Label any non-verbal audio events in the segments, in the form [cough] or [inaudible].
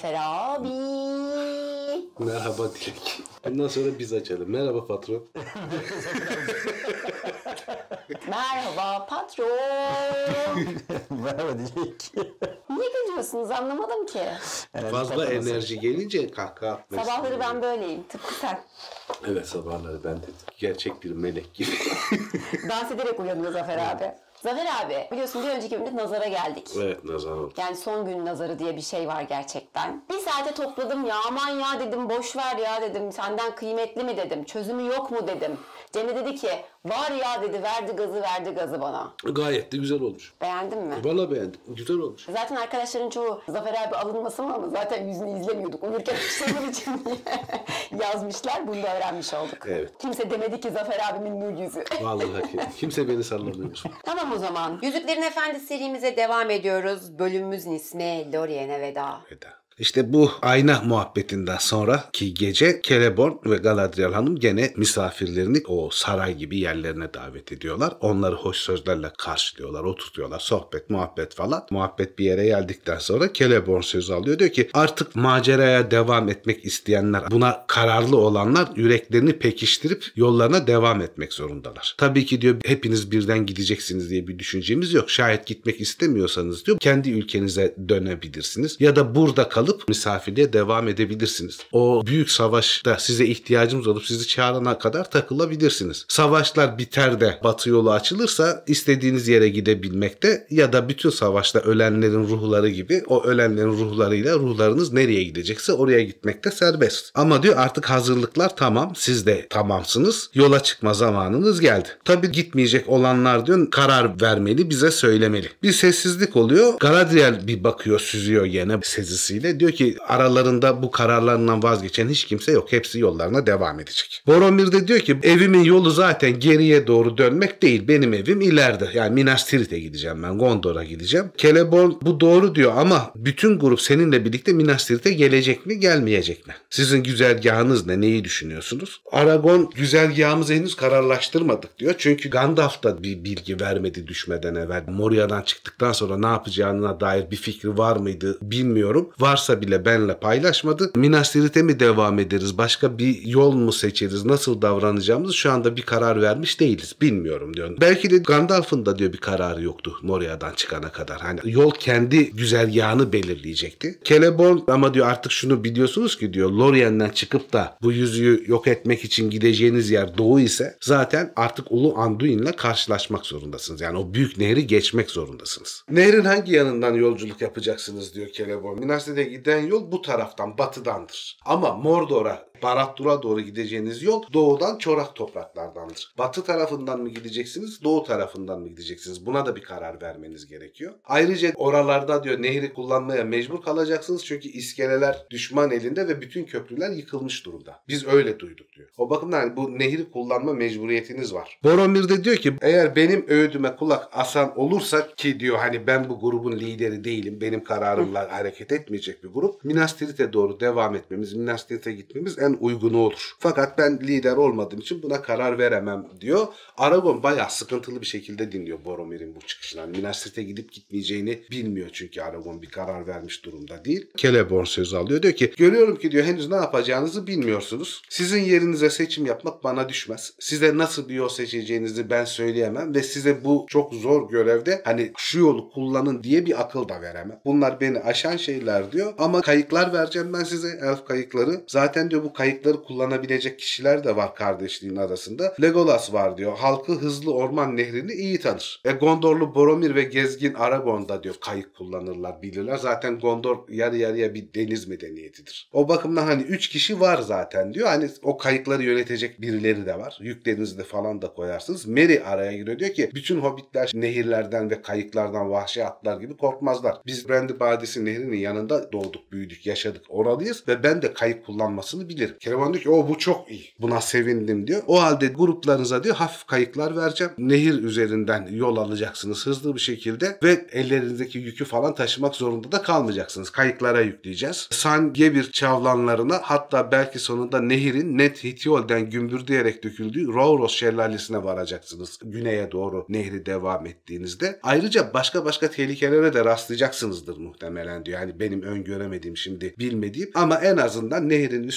Zafer abi. Merhaba Dilek. Bundan sonra biz açalım. Merhaba patron. Merhaba patron. Merhaba diyecek. Niye gülüyorsunuz anlamadım ki. Fazla enerji gelince kahkaha atmak Sabahları ben böyleyim tıpkı sen. Evet sabahları ben de gerçek bir melek gibi. Dans ederek uyanıyor Zafer abi. Zafer abi biliyorsun bir önceki bölümde nazara geldik. evet nazar oldu. Yani son gün nazarı diye bir şey var gerçekten. Bir saate topladım ya aman ya dedim boş ver ya dedim senden kıymetli mi dedim çözümü yok mu dedim. Cemre dedi ki var ya dedi verdi gazı verdi gazı bana. Gayet de güzel olmuş. Beğendin mi? Valla beğendim. Güzel olmuş. Zaten arkadaşların çoğu Zafer abi alınmasın ama zaten yüzünü izlemiyorduk. Uyurken açtığımız için [laughs] yazmışlar. Bunu da öğrenmiş olduk. Evet. Kimse demedi ki Zafer abimin nur yüzü. [laughs] Vallahi kimse beni sallamıyor. tamam o zaman. Yüzüklerin Efendi serimize devam ediyoruz. Bölümümüzün ismi Lorien'e veda. Veda. İşte bu ayna muhabbetinden sonraki gece Celeborn ve Galadriel Hanım gene misafirlerini o saray gibi yerlerine davet ediyorlar. Onları hoş sözlerle karşılıyorlar, oturtuyorlar, sohbet, muhabbet falan. Muhabbet bir yere geldikten sonra Celeborn söz alıyor. Diyor ki artık maceraya devam etmek isteyenler, buna kararlı olanlar yüreklerini pekiştirip yollarına devam etmek zorundalar. Tabii ki diyor hepiniz birden gideceksiniz diye bir düşüncemiz yok. Şayet gitmek istemiyorsanız diyor kendi ülkenize dönebilirsiniz ya da burada kalıp misafirliğe devam edebilirsiniz. O büyük savaşta size ihtiyacımız olup sizi çağırana kadar takılabilirsiniz. Savaşlar biter de batı yolu açılırsa istediğiniz yere gidebilmekte ya da bütün savaşta ölenlerin ruhları gibi o ölenlerin ruhlarıyla ruhlarınız nereye gidecekse oraya gitmekte serbest. Ama diyor artık hazırlıklar tamam. Siz de tamamsınız. Yola çıkma zamanınız geldi. Tabii gitmeyecek olanlar diyor karar vermeli bize söylemeli. Bir sessizlik oluyor. Galadriel bir bakıyor süzüyor yine sezisiyle. Diyor ki aralarında bu kararlarından vazgeçen hiç kimse yok. Hepsi yollarına devam edecek. Boromir de diyor ki evimin yolu zaten geriye doğru dönmek değil. Benim evim ileride. Yani Minas Tirith'e gideceğim ben. Gondor'a gideceğim. Celeborn bu doğru diyor ama bütün grup seninle birlikte Minas Tirith'e gelecek mi gelmeyecek mi? Sizin güzergahınız ne? Neyi düşünüyorsunuz? Aragon güzergahımızı henüz kararlaştırmadık diyor. Çünkü Gandalf da bir bilgi vermedi düşmeden evvel. Moria'dan çıktıktan sonra ne yapacağına dair bir fikri var mıydı bilmiyorum. Varsa bile benle paylaşmadı. Minas Tirith'e mi devam ederiz? Başka bir yol mu seçeriz? Nasıl davranacağımızı şu anda bir karar vermiş değiliz. Bilmiyorum diyor. Belki de Gandalf'ın da diyor bir kararı yoktu Moria'dan çıkana kadar. Hani yol kendi güzergahını belirleyecekti. Celeborn ama diyor artık şunu biliyorsunuz ki diyor Lorien'den çıkıp da bu yüzüğü yok etmek için gideceğiniz yer doğu ise zaten artık Ulu Anduin'le karşılaşmak zorundasınız. Yani o büyük nehri geçmek zorundasınız. Nehrin hangi yanından yolculuk yapacaksınız diyor Celeborn. Minas Tirith'e giden yol bu taraftan batıdandır. Ama Mordor'a Barad-dûr'a doğru gideceğiniz yol doğudan çorak topraklardandır. Batı tarafından mı gideceksiniz, doğu tarafından mı gideceksiniz? Buna da bir karar vermeniz gerekiyor. Ayrıca oralarda diyor nehri kullanmaya mecbur kalacaksınız çünkü iskeleler düşman elinde ve bütün köprüler yıkılmış durumda. Biz öyle duyduk diyor. O bakımdan bu nehri kullanma mecburiyetiniz var. Boromir de diyor ki eğer benim öğüdüme kulak asan olursak ki diyor hani ben bu grubun lideri değilim. Benim kararımla hareket etmeyecek bir grup. Minas Tirith'e doğru devam etmemiz, Minas Tirith'e gitmemiz en uygunu olur. Fakat ben lider olmadığım için buna karar veremem diyor. Aragon bayağı sıkıntılı bir şekilde dinliyor Boromir'in bu çıkışını. Hani Minas gidip gitmeyeceğini bilmiyor çünkü Aragon bir karar vermiş durumda değil. Celeborn söz alıyor. Diyor ki görüyorum ki diyor henüz ne yapacağınızı bilmiyorsunuz. Sizin yerinize seçim yapmak bana düşmez. Size nasıl bir yol seçeceğinizi ben söyleyemem ve size bu çok zor görevde hani şu yolu kullanın diye bir akıl da veremem. Bunlar beni aşan şeyler diyor ama kayıklar vereceğim ben size elf kayıkları. Zaten diyor bu kayıkları kullanabilecek kişiler de var kardeşliğin arasında. Legolas var diyor. Halkı hızlı orman nehrini iyi tanır. E Gondorlu Boromir ve gezgin Aragon'da diyor kayık kullanırlar bilirler. Zaten Gondor yarı yarıya bir deniz medeniyetidir. O bakımdan hani 3 kişi var zaten diyor. Hani o kayıkları yönetecek birileri de var. Yüklerinizi de falan da koyarsınız. Merry araya giriyor diyor ki bütün hobbitler nehirlerden ve kayıklardan vahşi atlar gibi korkmazlar. Biz Brandy Badisi nehrinin yanında doğduk, büyüdük, yaşadık. Oralıyız ve ben de kayık kullanmasını bilirim. Nehir. Kervan diyor ki o bu çok iyi. Buna sevindim diyor. O halde gruplarınıza diyor hafif kayıklar vereceğim. Nehir üzerinden yol alacaksınız hızlı bir şekilde ve ellerinizdeki yükü falan taşımak zorunda da kalmayacaksınız. Kayıklara yükleyeceğiz. San Gebir çavlanlarına hatta belki sonunda nehirin Net Hityol'den gümbürdeyerek döküldüğü Rouros şelalesine varacaksınız. Güneye doğru nehri devam ettiğinizde. Ayrıca başka başka tehlikelere de rastlayacaksınızdır muhtemelen diyor. Yani benim öngöremediğim şimdi bilmediğim ama en azından nehrin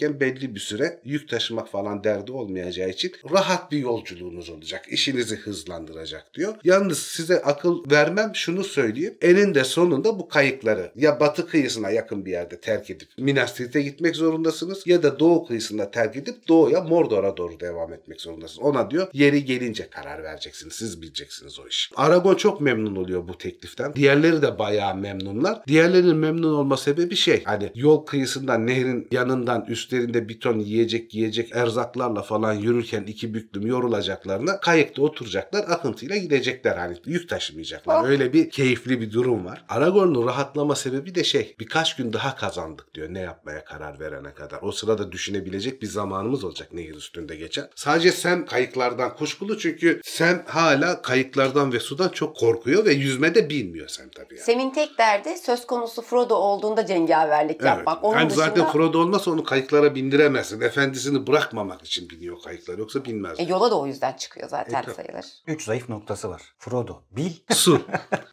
üstündeyken belli bir süre yük taşımak falan derdi olmayacağı için rahat bir yolculuğunuz olacak. İşinizi hızlandıracak diyor. Yalnız size akıl vermem şunu söyleyeyim. Eninde sonunda bu kayıkları ya batı kıyısına yakın bir yerde terk edip Minas gitmek zorundasınız ya da doğu kıyısında terk edip doğuya Mordor'a doğru devam etmek zorundasınız. Ona diyor yeri gelince karar vereceksiniz. Siz bileceksiniz o işi. Aragon çok memnun oluyor bu tekliften. Diğerleri de bayağı memnunlar. Diğerlerinin memnun olma sebebi şey hani yol kıyısından nehrin yanından üstlerinde bir ton yiyecek yiyecek erzaklarla falan yürürken iki büklüm yorulacaklarına kayıkta oturacaklar akıntıyla gidecekler hani yük taşımayacaklar. Oh. Öyle bir keyifli bir durum var. Aragorn'un rahatlama sebebi de şey birkaç gün daha kazandık diyor ne yapmaya karar verene kadar. O sırada düşünebilecek bir zamanımız olacak nehir üstünde geçen. Sadece sen kayıklardan kuşkulu çünkü sen hala kayıklardan ve sudan çok korkuyor ve yüzme de bilmiyor sen tabii. Yani. Sem'in tek derdi söz konusu Frodo olduğunda cengaverlik yapmak. Onun Yani dışında zaten Frodo olmasa onu kayıklara bindiremezsin. Efendisini bırakmamak için biniyor kayıklar. Yoksa binmez. e, yola da o yüzden çıkıyor zaten E, sayılır. Üç zayıf noktası var. Frodo, Bil, [laughs] Su.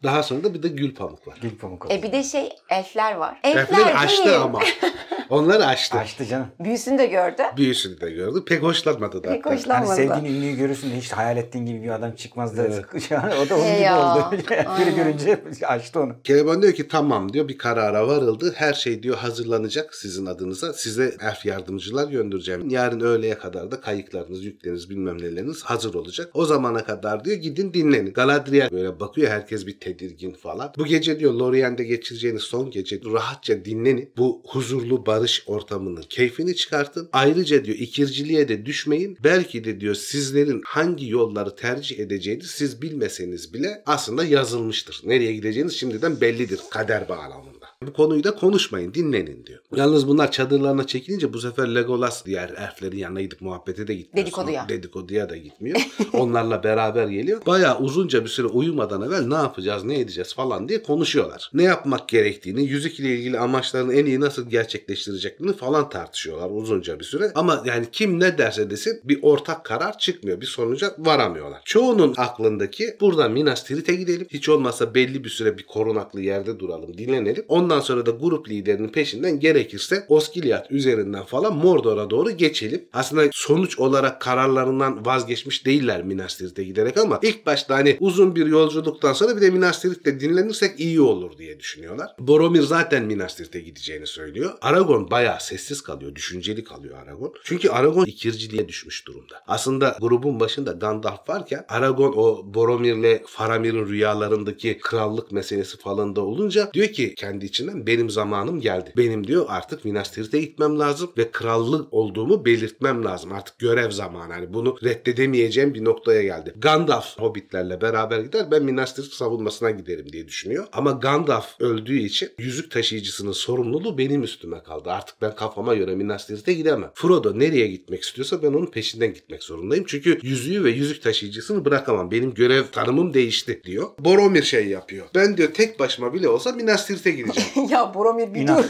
Daha sonra da bir de gül pamuk var. Gül Pamuk. E bir de şey elfler var. Elfler, Elfleri açtı ama. [laughs] Onları açtı. Açtı canım. Büyüsünü de gördü. Büyüsünü de gördü. Pek hoşlanmadı da. Pek hatta. hoşlanmadı. Hani sevdiğin ünlüyü görürsün de hiç hayal ettiğin gibi bir adam çıkmaz da Evet. [laughs] o da onun E gibi ya, oldu. Biri görünce açtı onu. Keleban diyor ki tamam diyor bir karara varıldı. Her şey diyor hazırlanacak sizin adınıza. Size elf yardımcılar göndereceğim. Yarın öğleye kadar da kayıklarınız, yükleriniz bilmem neleriniz hazır olacak. O zamana kadar diyor gidin dinlenin. Galadriel böyle bakıyor herkes bir tedirgin falan. Bu gece diyor Lorient'de geçireceğiniz son gece rahatça dinlenin. Bu huzurlu barış ortamının keyfini çıkartın. Ayrıca diyor ikirciliğe de düşmeyin. Belki de diyor sizlerin hangi yolları tercih edeceğini siz bilmeseniz bile aslında yazılmıştır. Nereye gideceğiniz şimdiden bellidir kader bağlamında. Bu konuyu da konuşmayın, dinlenin diyor. Yalnız bunlar çadırlarına çekilince bu sefer Legolas diğer elflerin yanına gidip muhabbete de gitmiyor. Dedikoduya. Sonra Dedikoduya da gitmiyor. [laughs] Onlarla beraber geliyor. Bayağı uzunca bir süre uyumadan evvel ne yapacağız, ne edeceğiz falan diye konuşuyorlar. Ne yapmak gerektiğini, yüzük ile ilgili amaçlarını en iyi nasıl gerçekleştireceklerini falan tartışıyorlar uzunca bir süre. Ama yani kim ne derse desin bir ortak karar çıkmıyor. Bir sonuca varamıyorlar. Çoğunun aklındaki buradan Minas Tirith'e gidelim. Hiç olmazsa belli bir süre bir korunaklı yerde duralım, dinlenelim. Ondan sonra da grup liderinin peşinden gerekirse Osgiliath üzerinden falan Mordor'a doğru geçelim. Aslında sonuç olarak kararlarından vazgeçmiş değiller Minas Tirith'e giderek ama ilk başta hani uzun bir yolculuktan sonra bir de Minas Tirith'te dinlenirsek iyi olur diye düşünüyorlar. Boromir zaten Minas Tirith'e gideceğini söylüyor. Aragorn bayağı sessiz kalıyor, düşünceli kalıyor Aragorn. Çünkü Aragorn ikirciliğe düşmüş durumda. Aslında grubun başında Gandalf varken Aragorn o Boromir'le Faramir'in rüyalarındaki krallık meselesi falan da olunca diyor ki kendi içinden benim zamanım geldi. Benim diyor artık Minas Tirith'e gitmem lazım ve krallık olduğumu belirtmem lazım. Artık görev zamanı. Hani bunu reddedemeyeceğim bir noktaya geldi. Gandalf hobbitlerle beraber gider ben Minas Tirith savunmasına giderim diye düşünüyor. Ama Gandalf öldüğü için yüzük taşıyıcısının sorumluluğu benim üstüme kaldı. Artık ben kafama göre Minas Tirith'e gidemem. Frodo nereye gitmek istiyorsa ben onun peşinden gitmek zorundayım. Çünkü yüzüğü ve yüzük taşıyıcısını bırakamam. Benim görev tanımım değişti diyor. Boromir şey yapıyor. Ben diyor tek başıma bile olsa Minas Tirith'e gideceğim. [laughs] ya Boromir bir İnan. dur.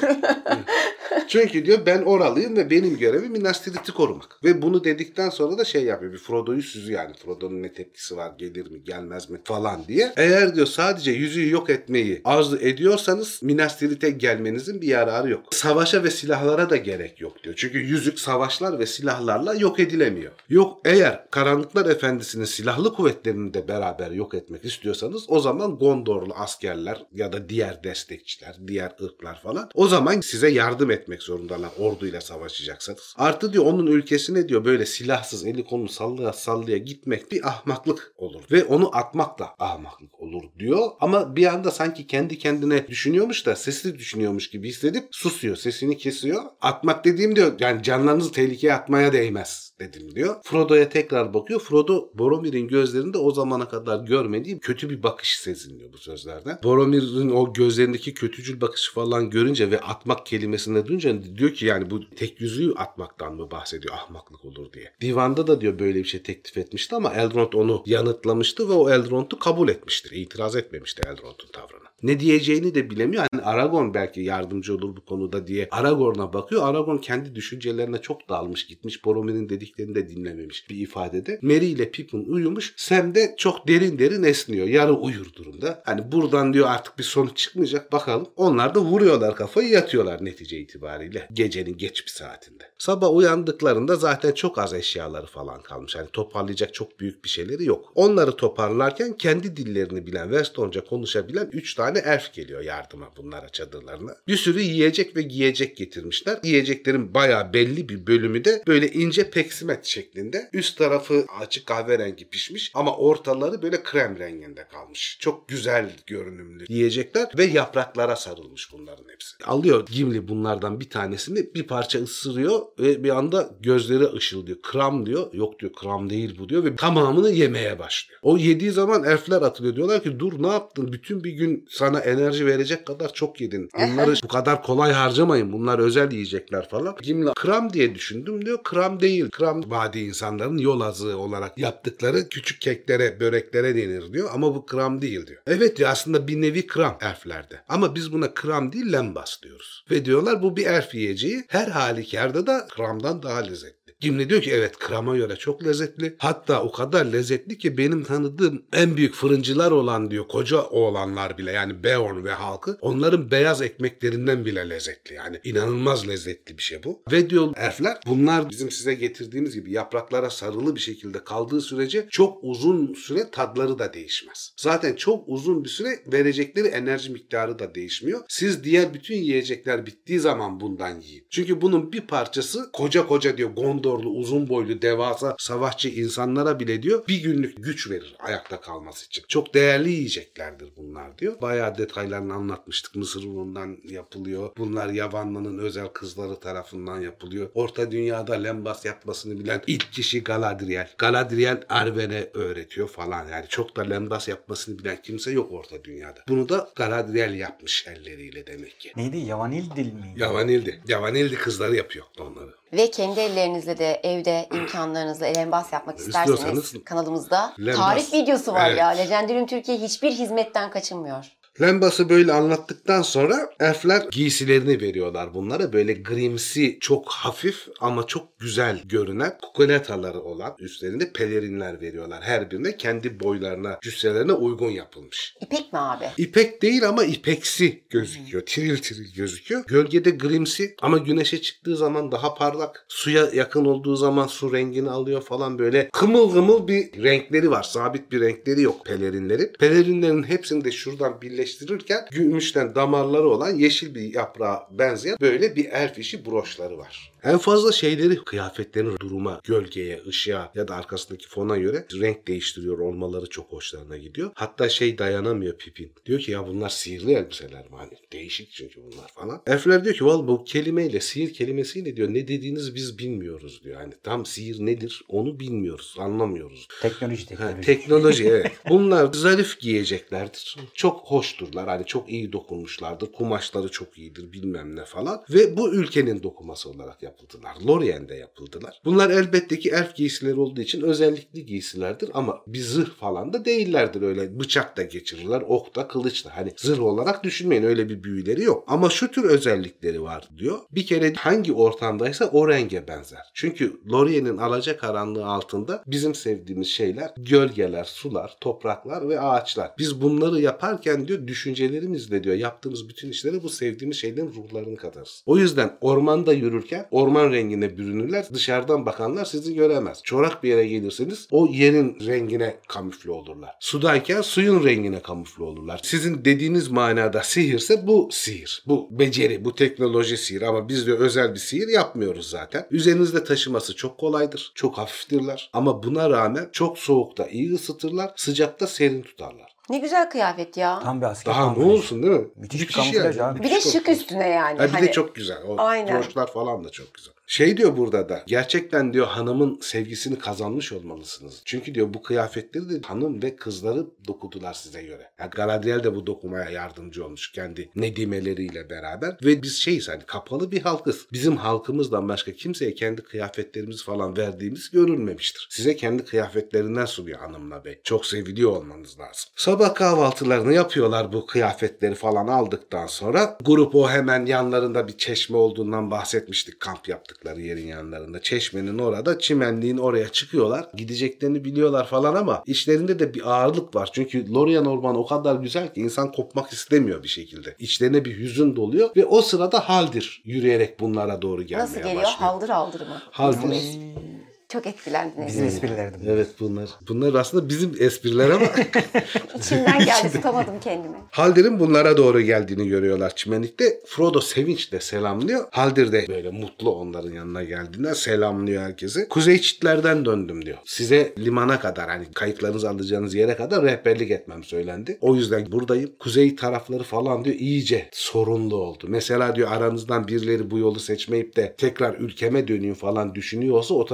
Çünkü diyor ben oralıyım ve benim görevim Minas Tirith'i korumak. Ve bunu dedikten sonra da şey yapıyor. Bir Frodo'yu süzüyor yani. Frodo'nun ne tepkisi var gelir mi gelmez mi falan diye. Eğer diyor sadece yüzüğü yok etmeyi arzu ediyorsanız Minas Tirith'e gelmenizin bir yararı yok. Savaşa ve silahlara da gerek yok diyor. Çünkü yüzük savaşlar ve silahlarla yok edilemiyor. Yok eğer Karanlıklar Efendisi'nin silahlı kuvvetlerini de beraber yok etmek istiyorsanız o zaman Gondorlu askerler ya da diğer destekçiler, diğer ırklar falan o zaman size yardım etmek zorundalar orduyla savaşacaksanız. Artı diyor onun ülkesine diyor böyle silahsız eli kolunu sallaya sallaya gitmek bir ahmaklık olur. Ve onu atmak da ahmaklık olur diyor. Ama bir anda sanki kendi kendine düşünüyormuş da sesli düşünüyormuş gibi hissedip susuyor. Sesini kesiyor. Atmak dediğim diyor yani canlarınızı tehlikeye atmaya değmez dedim diyor. Frodo'ya tekrar bakıyor. Frodo Boromir'in gözlerinde o zamana kadar görmediği kötü bir bakış sezinliyor bu sözlerden. Boromir'in o gözlerindeki kötücül bakışı falan görünce ve atmak kelimesini duyunca diyor ki yani bu tek yüzüğü atmaktan mı bahsediyor ahmaklık olur diye. Divanda da diyor böyle bir şey teklif etmişti ama Elrond onu yanıtlamıştı ve o Elrond'u kabul etmiştir. İtiraz etmemişti Elrond'un tavrına. Ne diyeceğini de bilemiyor. Hani Aragorn belki yardımcı olur bu konuda diye Aragorn'a bakıyor. Aragorn kendi düşüncelerine çok dalmış gitmiş. Boromir'in dediklerini de dinlememiş bir ifadede. Merry ile Pippin uyumuş. Sam de çok derin derin esniyor. Yarı uyur durumda. Hani buradan diyor artık bir sonuç çıkmayacak bakalım. Onlar da vuruyorlar kafayı yatıyorlar netice itibariyle. Gecenin geç bir saatinde. Sabah uyandıklarında zaten çok az eşyaları falan kalmış. Hani toparlayacak çok büyük bir şeyleri yok. Onları toparlarken kendi dillerini bilen, Westonca konuşabilen 3 tane elf geliyor yardıma bunlara çadırlarına. Bir sürü yiyecek ve giyecek getirmişler. Yiyeceklerin bayağı belli bir bölümü de böyle ince peksimet şeklinde. Üst tarafı açık kahverengi pişmiş ama ortaları böyle krem renginde kalmış. Çok güzel görünümlü yiyecekler ve yapraklara sarılmış bunların hepsi. Alıyor Gimli bunlardan bir tanesini bir parça ısırıyor ve bir anda gözleri ışıldıyor. Kram diyor. Yok diyor kram değil bu diyor ve tamamını yemeye başlıyor. O yediği zaman elfler atılıyor. Diyorlar ki dur ne yaptın? Bütün bir gün sana enerji verecek kadar çok yedin. Bunları bu kadar kolay harcamayın. Bunlar özel yiyecekler falan. Gimli kram diye düşündüm diyor. Kram değil. Kram vadi insanların yol azığı olarak yaptıkları küçük keklere, böreklere denir diyor. Ama bu kram değil diyor. Evet diyor aslında bir nevi kram elflerde. Ama biz buna kram değil lembas diyoruz. Ve diyorlar bu bir elf yiyeceği. Her halükarda da kramdan daha lezzetli. Gimli diyor ki evet krama göre çok lezzetli. Hatta o kadar lezzetli ki benim tanıdığım en büyük fırıncılar olan diyor koca oğlanlar bile yani Beorn ve halkı onların beyaz ekmeklerinden bile lezzetli. Yani inanılmaz lezzetli bir şey bu. Ve diyor elfler bunlar bizim size getirdiğimiz gibi yapraklara sarılı bir şekilde kaldığı sürece çok uzun süre tadları da değişmez. Zaten çok uzun bir süre verecekleri enerji miktarı da değişmiyor. Siz diğer bütün yiyecekler bittiği zaman bundan yiyin. Çünkü bunun bir parçası koca koca diyor Gondorlu uzun boylu devasa savaşçı insanlara bile diyor bir günlük güç verir ayakta kalması için. Çok değerli yiyeceklerdir bunlar diyor. Bayağı detaylarını anlatmıştık. Mısır unundan yapılıyor. Bunlar Yavanlı'nın özel kızları tarafından yapılıyor. Orta dünyada lembas yapmasını bilen ilk kişi Galadriel. Galadriel Arwen'e öğretiyor falan. Yani çok da lembas yapmasını bilen kimse yok orta dünyada. Bunu da Galadriel yapmış elleriyle demek ki. Neydi? Yavanil dil mi? Yavanildi. Yavanildi kızları yapıyor onları. Ve kendi ellerinizle de evde imkanlarınızla elembas yapmak isterseniz İstiyorsanız kanalımızda lembas. tarif videosu var Evet. ya. Legendarium Türkiye hiçbir hizmetten kaçınmıyor. Lembas'ı böyle anlattıktan sonra elfler giysilerini veriyorlar bunlara. Böyle grimsi, çok hafif ama çok güzel görünen kukuletaları olan üstlerinde pelerinler veriyorlar. Her birine kendi boylarına, cüsselerine uygun yapılmış. İpek mi abi? İpek değil ama ipeksi gözüküyor. Tiril tiril gözüküyor. Gölgede grimsi ama güneşe çıktığı zaman daha parlak. Suya yakın olduğu zaman su rengini alıyor falan böyle. Kımıl kımıl bir renkleri var. Sabit bir renkleri yok pelerinlerin. Pelerinlerin hepsini de şuradan birleştirirken gümüşten damarları olan yeşil bir yaprağa benzeyen böyle bir elf işi broşları var. En fazla şeyleri kıyafetlerin duruma, gölgeye, ışığa ya da arkasındaki fona göre renk değiştiriyor olmaları çok hoşlarına gidiyor. Hatta şey dayanamıyor Pipin. Diyor ki ya bunlar sihirli elbiseler mi? Hani değişik çünkü bunlar falan. Elfler diyor ki vallahi bu kelimeyle, sihir kelimesiyle diyor ne dediğinizi biz bilmiyoruz diyor. Hani tam sihir nedir onu bilmiyoruz, anlamıyoruz. Teknoloji Ha, teknoloji. teknoloji [laughs] evet. Bunlar zarif giyeceklerdir. Çok hoşturlar. Hani çok iyi dokunmuşlardır. Kumaşları çok iyidir bilmem ne falan. Ve bu ülkenin dokuması olarak yapıldılar. Lorient'de yapıldılar. Bunlar elbette ki elf giysileri olduğu için özellikli giysilerdir ama bir zırh falan da değillerdir öyle. Bıçak da geçirirler, ok da, kılıç da. Hani zırh olarak düşünmeyin öyle bir büyüleri yok. Ama şu tür özellikleri var diyor. Bir kere hangi ortamdaysa o renge benzer. Çünkü Lorient'in alacakaranlığı altında bizim sevdiğimiz şeyler gölgeler, sular, topraklar ve ağaçlar. Biz bunları yaparken diyor düşüncelerimizle diyor yaptığımız bütün işleri bu sevdiğimiz şeylerin ruhlarını katarız. O yüzden ormanda yürürken orman rengine bürünürler. Dışarıdan bakanlar sizi göremez. Çorak bir yere gelirseniz o yerin rengine kamufle olurlar. Sudayken suyun rengine kamufle olurlar. Sizin dediğiniz manada sihirse bu sihir. Bu beceri, bu teknoloji sihir ama biz diyor özel bir sihir yapmıyoruz zaten. Üzerinizde taşıması çok kolaydır. Çok hafiftirler. Ama buna rağmen çok soğukta iyi ısıtırlar. Sıcakta serin tutarlar. Ne güzel kıyafet ya. Tam bir asker Daha ne olsun değil mi? Müthiş bir kamuflaj abi. bir de Müthiş şık üstüne yani. Ha, bir Hani de çok güzel. O Aynen. broşlar falan da çok güzel. Şey diyor burada da gerçekten diyor hanımın sevgisini kazanmış olmalısınız. Çünkü diyor bu kıyafetleri de hanım ve kızları dokudular size göre. Yani Galadriel de bu dokumaya yardımcı olmuş kendi nedimeleriyle beraber. Ve biz şeyiz hani kapalı bir halkız. Bizim halkımızdan başka kimseye kendi kıyafetlerimizi falan verdiğimiz görülmemiştir. Size kendi kıyafetlerinden sunuyor hanımla bey. Çok seviliyor olmanız lazım. Sabah kahvaltılarını yapıyorlar bu kıyafetleri falan aldıktan sonra. Grup o hemen yanlarında bir çeşme olduğundan bahsetmiştik kamp yaptıkları yerin yanlarında. Çeşmenin orada çimenliğin oraya çıkıyorlar. Gideceklerini biliyorlar falan ama içlerinde de bir ağırlık var. Çünkü Lorien ormanı o kadar güzel ki insan kopmak istemiyor bir şekilde. İçlerine bir hüzün doluyor ve o sırada Haldir yürüyerek bunlara doğru gelmeye Nasıl geliyor? başlıyor. Haldır haldır mı? Haldir. Çok etkilendiniz. Bizim esprilerdi. Evet bunlar. Bunlar aslında bizim espriler ama [laughs] [laughs] İçimden geldi tutamadım kendimi. Haldir'in bunlara doğru geldiğini görüyorlar çimenlikte. Frodo sevinçle selamlıyor. Haldir de böyle mutlu onların yanına geldiğinde selamlıyor herkesi. Kuzey çitlerden döndüm diyor. Size limana kadar hani kayıklarınızı alacağınız yere kadar rehberlik etmem söylendi. O yüzden buradayım. Kuzey tarafları falan diyor iyice sorunlu oldu. Mesela diyor aranızdan birileri bu yolu seçmeyip de tekrar ülkeme döneyim falan düşünüyorsa o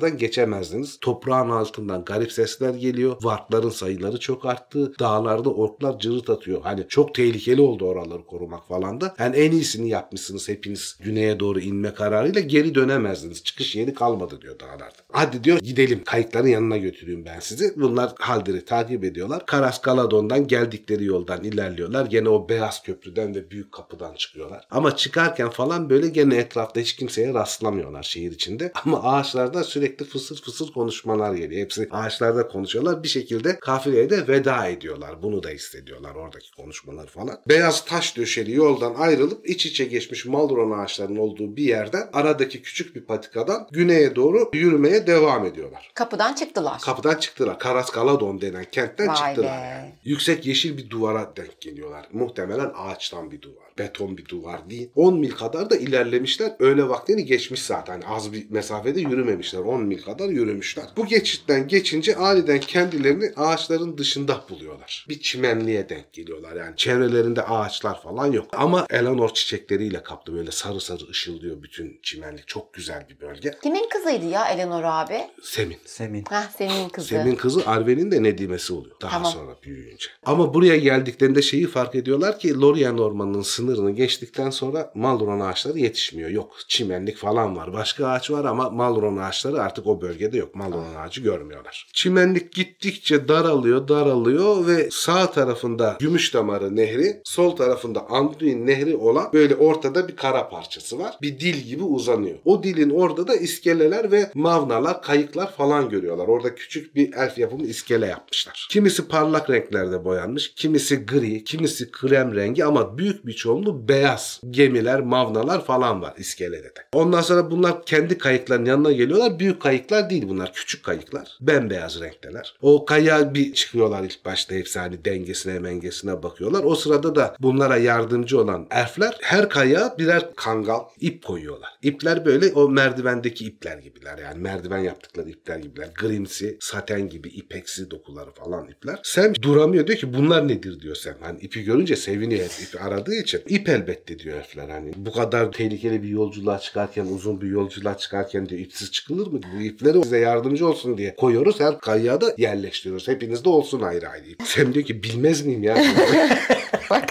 taraflardan geçemezdiniz. Toprağın altından garip sesler geliyor. Varkların sayıları çok arttı. Dağlarda orklar cırıt atıyor. Hani çok tehlikeli oldu oraları korumak falan da. Yani en iyisini yapmışsınız hepiniz. Güneye doğru inme kararıyla geri dönemezdiniz. Çıkış yeri kalmadı diyor dağlarda. Hadi diyor gidelim. Kayıkların yanına götüreyim ben sizi. Bunlar Haldir'i takip ediyorlar. Karas Galadon'dan geldikleri yoldan ilerliyorlar. Gene o beyaz köprüden ve büyük kapıdan çıkıyorlar. Ama çıkarken falan böyle gene etrafta hiç kimseye rastlamıyorlar şehir içinde. [laughs] Ama ağaçlardan sürekli fısır fısır konuşmalar geliyor. Hepsi ağaçlarda konuşuyorlar. Bir şekilde kafileye de veda ediyorlar. Bunu da hissediyorlar oradaki konuşmalar falan. Beyaz taş döşeli yoldan ayrılıp iç içe geçmiş Malron ağaçlarının olduğu bir yerden aradaki küçük bir patikadan güneye doğru yürümeye devam ediyorlar. Kapıdan çıktılar. Kapıdan çıktılar. Karas Galadon denen kentten Vay çıktılar. be. yani. Yüksek yeşil bir duvara denk geliyorlar. Muhtemelen ağaçtan bir duvar. Beton bir duvar değil. 10 mil kadar da ilerlemişler. Öğle vaktini geçmiş zaten. Az bir mesafede yürümemişler. 10 mil kadar yürümüşler. Bu geçitten geçince aniden kendilerini ağaçların dışında buluyorlar. Bir çimenliğe denk geliyorlar. Yani çevrelerinde ağaçlar falan yok. Ama Eleanor çiçekleriyle kaplı. Böyle sarı sarı ışıldıyor bütün çimenlik. Çok güzel bir bölge. Kimin kızıydı ya Eleanor abi? Semin. Semin. Heh senin kızı. Sem'in kızı Arwen'in de Nedimesi oluyor. Daha Tamam. sonra büyüyünce. Ama buraya geldiklerinde şeyi fark ediyorlar ki Lorien Ormanı'nın sınırını geçtikten sonra Malron ağaçları yetişmiyor. Yok çimenlik falan var. Başka ağaç var ama Malron ağaçları artık o bölgede yok. Malron ağacı görmüyorlar. Çimenlik gittikçe daralıyor, daralıyor ve sağ tarafında Gümüşdamarı Nehri, sol tarafında Anduin Nehri olan böyle ortada bir kara parçası var. Bir dil gibi uzanıyor. O dilin orada da iskeleler ve mavnalar, kayıklar falan görüyorlar. Orada küçük bir elf yapımı iskele yapmışlar. Kimisi parlak renklerde boyanmış, kimisi gri, kimisi krem rengi ama büyük bir çoğunluğu beyaz gemiler, mavnalar falan var iskelede de. Ondan sonra bunlar kendi kayıkların yanına geliyorlar. Büyük kayıklar değil bunlar. Küçük kayıklar. Bembeyaz renkteler. O kayığa bir çıkıyorlar ilk başta hepsi hani dengesine mengesine bakıyorlar. O sırada da bunlara yardımcı olan elfler her kayığa birer kangal ip koyuyorlar. İpler böyle o merdivendeki ipler gibiler yani merdiven yaptıkları ipler gibiler. Grimsi, saten gibi ipeksi dokuları falan ipler. Sam duramıyor diyor ki bunlar nedir diyor Sam. Hani ipi görünce seviniyor hep ipi aradığı için. İp elbette diyor elfler hani bu kadar tehlikeli bir yolculuğa çıkarken uzun bir yolculuğa çıkarken diyor ipsiz çıkılır mı? Bu ipleri size yardımcı olsun diye koyuyoruz. Her kayığa da yerleştiriyoruz. Hepinizde olsun ayrı ayrı. ip. Sam diyor ki bilmez miyim ya? [laughs] Bak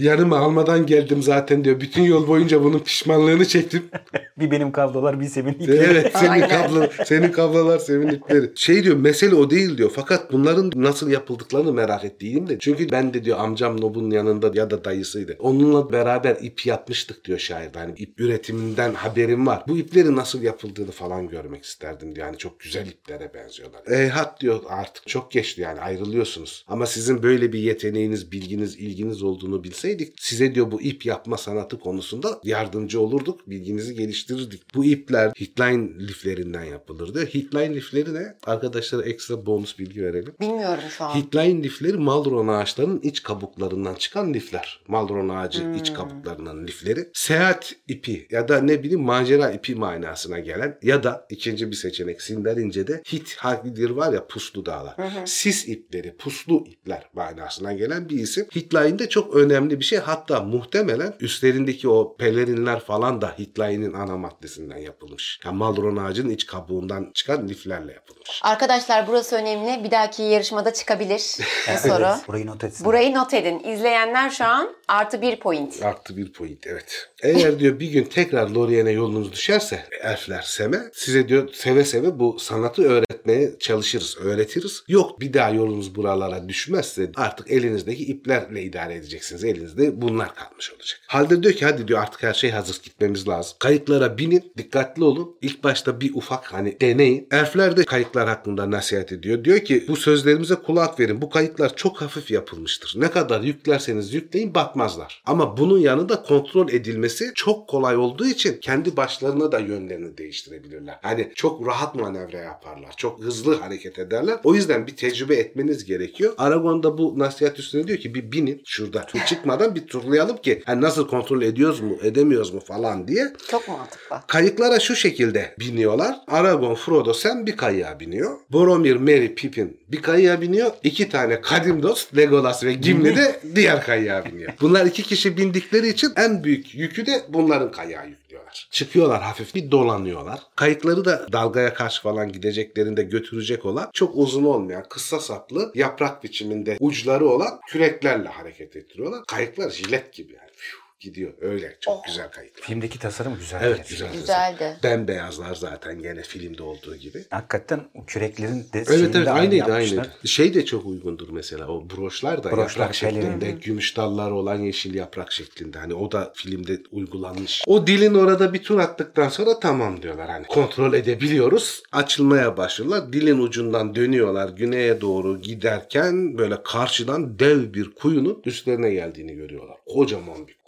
Yanıma almadan geldim zaten diyor. Bütün yol boyunca bunun pişmanlığını çektim. [laughs] Bir benim kablolar bir Semin ipleri. Evet [laughs] senin kablo, senin kablolar, senin ipleri. Şey diyor mesele o değil diyor. Fakat bunların nasıl yapıldıklarını merak ettiğim de. Çünkü ben de diyor amcam Nob'un yanında ya da dayısıydı. Onunla beraber ip yapmıştık diyor şair. Hani ip üretiminden haberim var. Bu ipleri nasıl yapıldığını falan görmek isterdim diyor. Yani çok güzel iplere benziyorlar. E hat diyor artık çok geçti yani ayrılıyorsunuz. Ama sizin böyle bir yeteneğiniz, bilginiz, ilginiz olduğunu bilseydik size diyor bu ip yapma sanatı konusunda yardımcı olurduk. Bilginizi geliştirirdik. Bu ipler Hitline liflerinden yapılır diyor. Hitline lifleri ne? Arkadaşlara ekstra bonus bilgi verelim. bilmiyorum şu an. Hitline lifleri Maldron ağaçlarının iç kabuklarından çıkan lifler. Maldron ağacı iç kabuklarının lifleri. Seyahat ipi ya da ne bileyim macera ipi manasına gelen ya da ikinci bir seçenek Sinderince'de Hit Hagidir var ya puslu dağlar. Sis ipleri, puslu ipler manasına gelen bir isim. Hitline'de çok önemli bir şey. Hatta muhtemelen üstlerindeki o pelerinler falan da Hitler'in ana maddesinden yapılmış. Yani malron ağacının iç kabuğundan çıkan liflerle yapılmış. Arkadaşlar burası önemli. Bir dahaki yarışmada çıkabilir [laughs] bu soru. Burayı not etsin. Burayı not edin. İzleyenler şu an artı bir point. Artı bir point evet. Eğer diyor bir gün tekrar Lorient'e yolunuz düşerse elfler Sem'e size diyor seve seve bu sanatı öğretmeye çalışırız, öğretiriz. Yok bir daha yolunuz buralara düşmezse artık elinizdeki iplerle idare edeceksiniz. Elinizde bunlar kalmış olacak. Halde diyor ki hadi diyor artık her şey hazır gitmemiz lazım. Kayıklara binin, dikkatli olun. İlk başta bir ufak hani deneyin. Elfler de kayıklar hakkında nasihat ediyor. Diyor ki bu sözlerimize kulak verin. Bu kayıklar çok hafif yapılmıştır. Ne kadar yüklerseniz yükleyin batmazlar. Ama bunun yanında kontrol edilmesi çok kolay olduğu için kendi başlarına da yönlerini değiştirebilirler. Hani çok rahat manevra yaparlar. Çok hızlı hareket ederler. O yüzden bir tecrübe etmeniz gerekiyor. Aragon da bu nasihat üstüne diyor ki bir binin şurada. Tur çıkmadan bir turlayalım ki hani nasıl kontrol ediyoruz mu edemiyoruz mu falan diye. Çok mantıklı. Kayıklara şu şekilde biniyorlar. Aragorn, Frodo, Sam bir kayığa biniyor. Boromir, Merry, Pippin bir kayığa biniyor. İki tane kadim dost Legolas ve Gimli de diğer kayığa biniyor. Bunlar iki kişi bindikleri için en büyük yükü de bunların kayığa yüklüyorlar. Çıkıyorlar hafif bir dolanıyorlar. Kayıkları da dalgaya karşı falan gideceklerinde götürecek olan çok uzun olmayan kısa saplı yaprak biçiminde uçları olan küreklerle hareket ettiriyorlar. Kayıklar jilet gibi yani. Fiu, gidiyor öyle çok Oh. güzel kayıklar. Filmdeki tasarım güzel. Evet güzel. Güzeldi. Bembeyazlar zaten gene filmde olduğu gibi. Hakikaten o küreklerin de Evet evet de aynı aynıydı aynıydı. Şey de çok uygundur mesela o broşlar da Broşlar, yaprak şeklinde pelerin. gümüş dallar olan yeşil yaprak şeklinde. Hani o da filmde uygulanmış. O dilin orada bir tur attıktan sonra tamam diyorlar hani kontrol edebiliyoruz. Açılmaya başlıyorlar. Dilin ucundan dönüyorlar güneye doğru giderken böyle karşıdan dev bir kuyunun üstlerine geldiğini görüyorlar. Kocaman bir.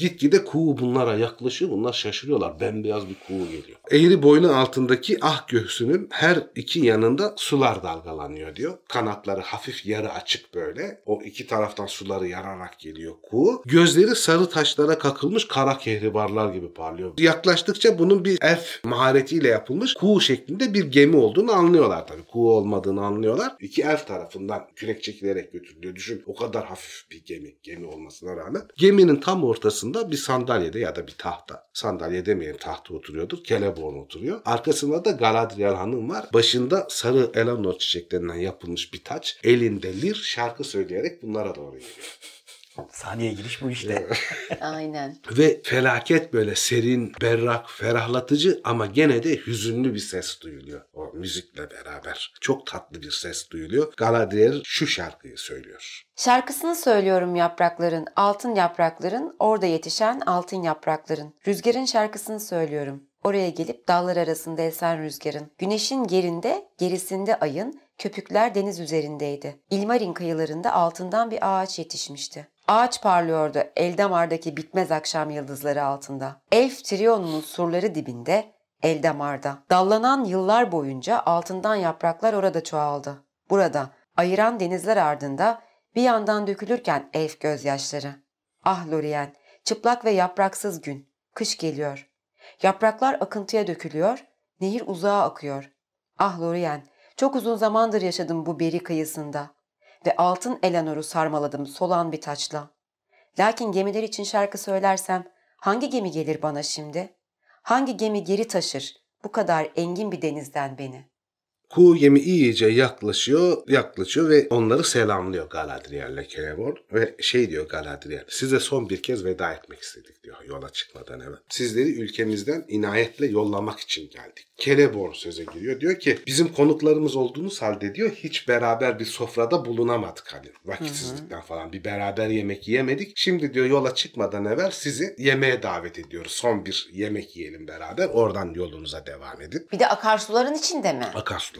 Gitgide kuğu bunlara yaklaşıyor. Bunlar şaşırıyorlar. Bembeyaz bir kuğu geliyor. Eğri boynu altındaki ah göğsünün her iki yanında sular dalgalanıyor diyor. Kanatları hafif yarı açık böyle. O iki taraftan suları yararak geliyor kuğu. Gözleri sarı taşlara kakılmış kara kehribarlar gibi parlıyor. Yaklaştıkça bunun bir elf maharetiyle yapılmış kuğu şeklinde bir gemi olduğunu anlıyorlar tabii. Kuğu olmadığını anlıyorlar. İki elf tarafından kürek çekilerek götürülüyor. Düşün o kadar hafif bir gemi. Gemi olmasına rağmen. Geminin tam ortasında bir sandalyede ya da bir tahta. Sandalye demeyelim tahta oturuyordur. Celeborn oturuyor. Arkasında da Galadriel hanım var. Başında sarı Eleanor çiçeklerinden yapılmış bir taç. Elinde lir şarkı söyleyerek bunlara doğru geliyor. [laughs] Saniye giriş bu işte. [laughs] Aynen. Ve felaket böyle serin, berrak, ferahlatıcı ama gene de hüzünlü bir ses duyuluyor. O müzikle beraber. Çok tatlı bir ses duyuluyor. Galadriel şu şarkıyı söylüyor. Şarkısını söylüyorum yaprakların, altın yaprakların, orada yetişen altın yaprakların. Rüzgarın şarkısını söylüyorum. Oraya gelip dallar arasında esen rüzgarın. Güneşin gerinde, gerisinde ayın, köpükler deniz üzerindeydi. İlmarin kıyılarında altından bir ağaç yetişmişti. Ağaç parlıyordu Eldamar'daki bitmez akşam yıldızları altında. Elf Trion'un surları dibinde, Eldamar'da. Dallanan yıllar boyunca altından yapraklar orada çoğaldı. Burada, ayıran denizler ardında bir yandan dökülürken elf gözyaşları. Ah Lorien, çıplak ve yapraksız gün. Kış geliyor. Yapraklar akıntıya dökülüyor, nehir uzağa akıyor. Ah Lorien, çok uzun zamandır yaşadım bu beri kıyısında. Ve altın Eleanor'u sarmaladım solan bir taçla. Lakin gemiler için şarkı söylersem hangi gemi gelir bana şimdi? Hangi gemi geri taşır bu kadar engin bir denizden beni?'' Kuğu gemi iyice yaklaşıyor, yaklaşıyor ve onları selamlıyor Galadriel'le Celeborn ve şey diyor Galadriel, size son bir kez veda etmek istedik diyor yola çıkmadan hemen. Sizleri ülkemizden inayetle yollamak için geldik. Celeborn söze giriyor. Diyor ki bizim konuklarımız olduğunuz halde diyor hiç beraber bir sofrada bulunamadık hani vakitsizlikten falan bir beraber yemek yemedik. Şimdi diyor yola çıkmadan evvel sizi yemeğe davet ediyoruz. Son bir yemek yiyelim beraber oradan yolunuza devam edin. Bir de akarsuların içinde mi?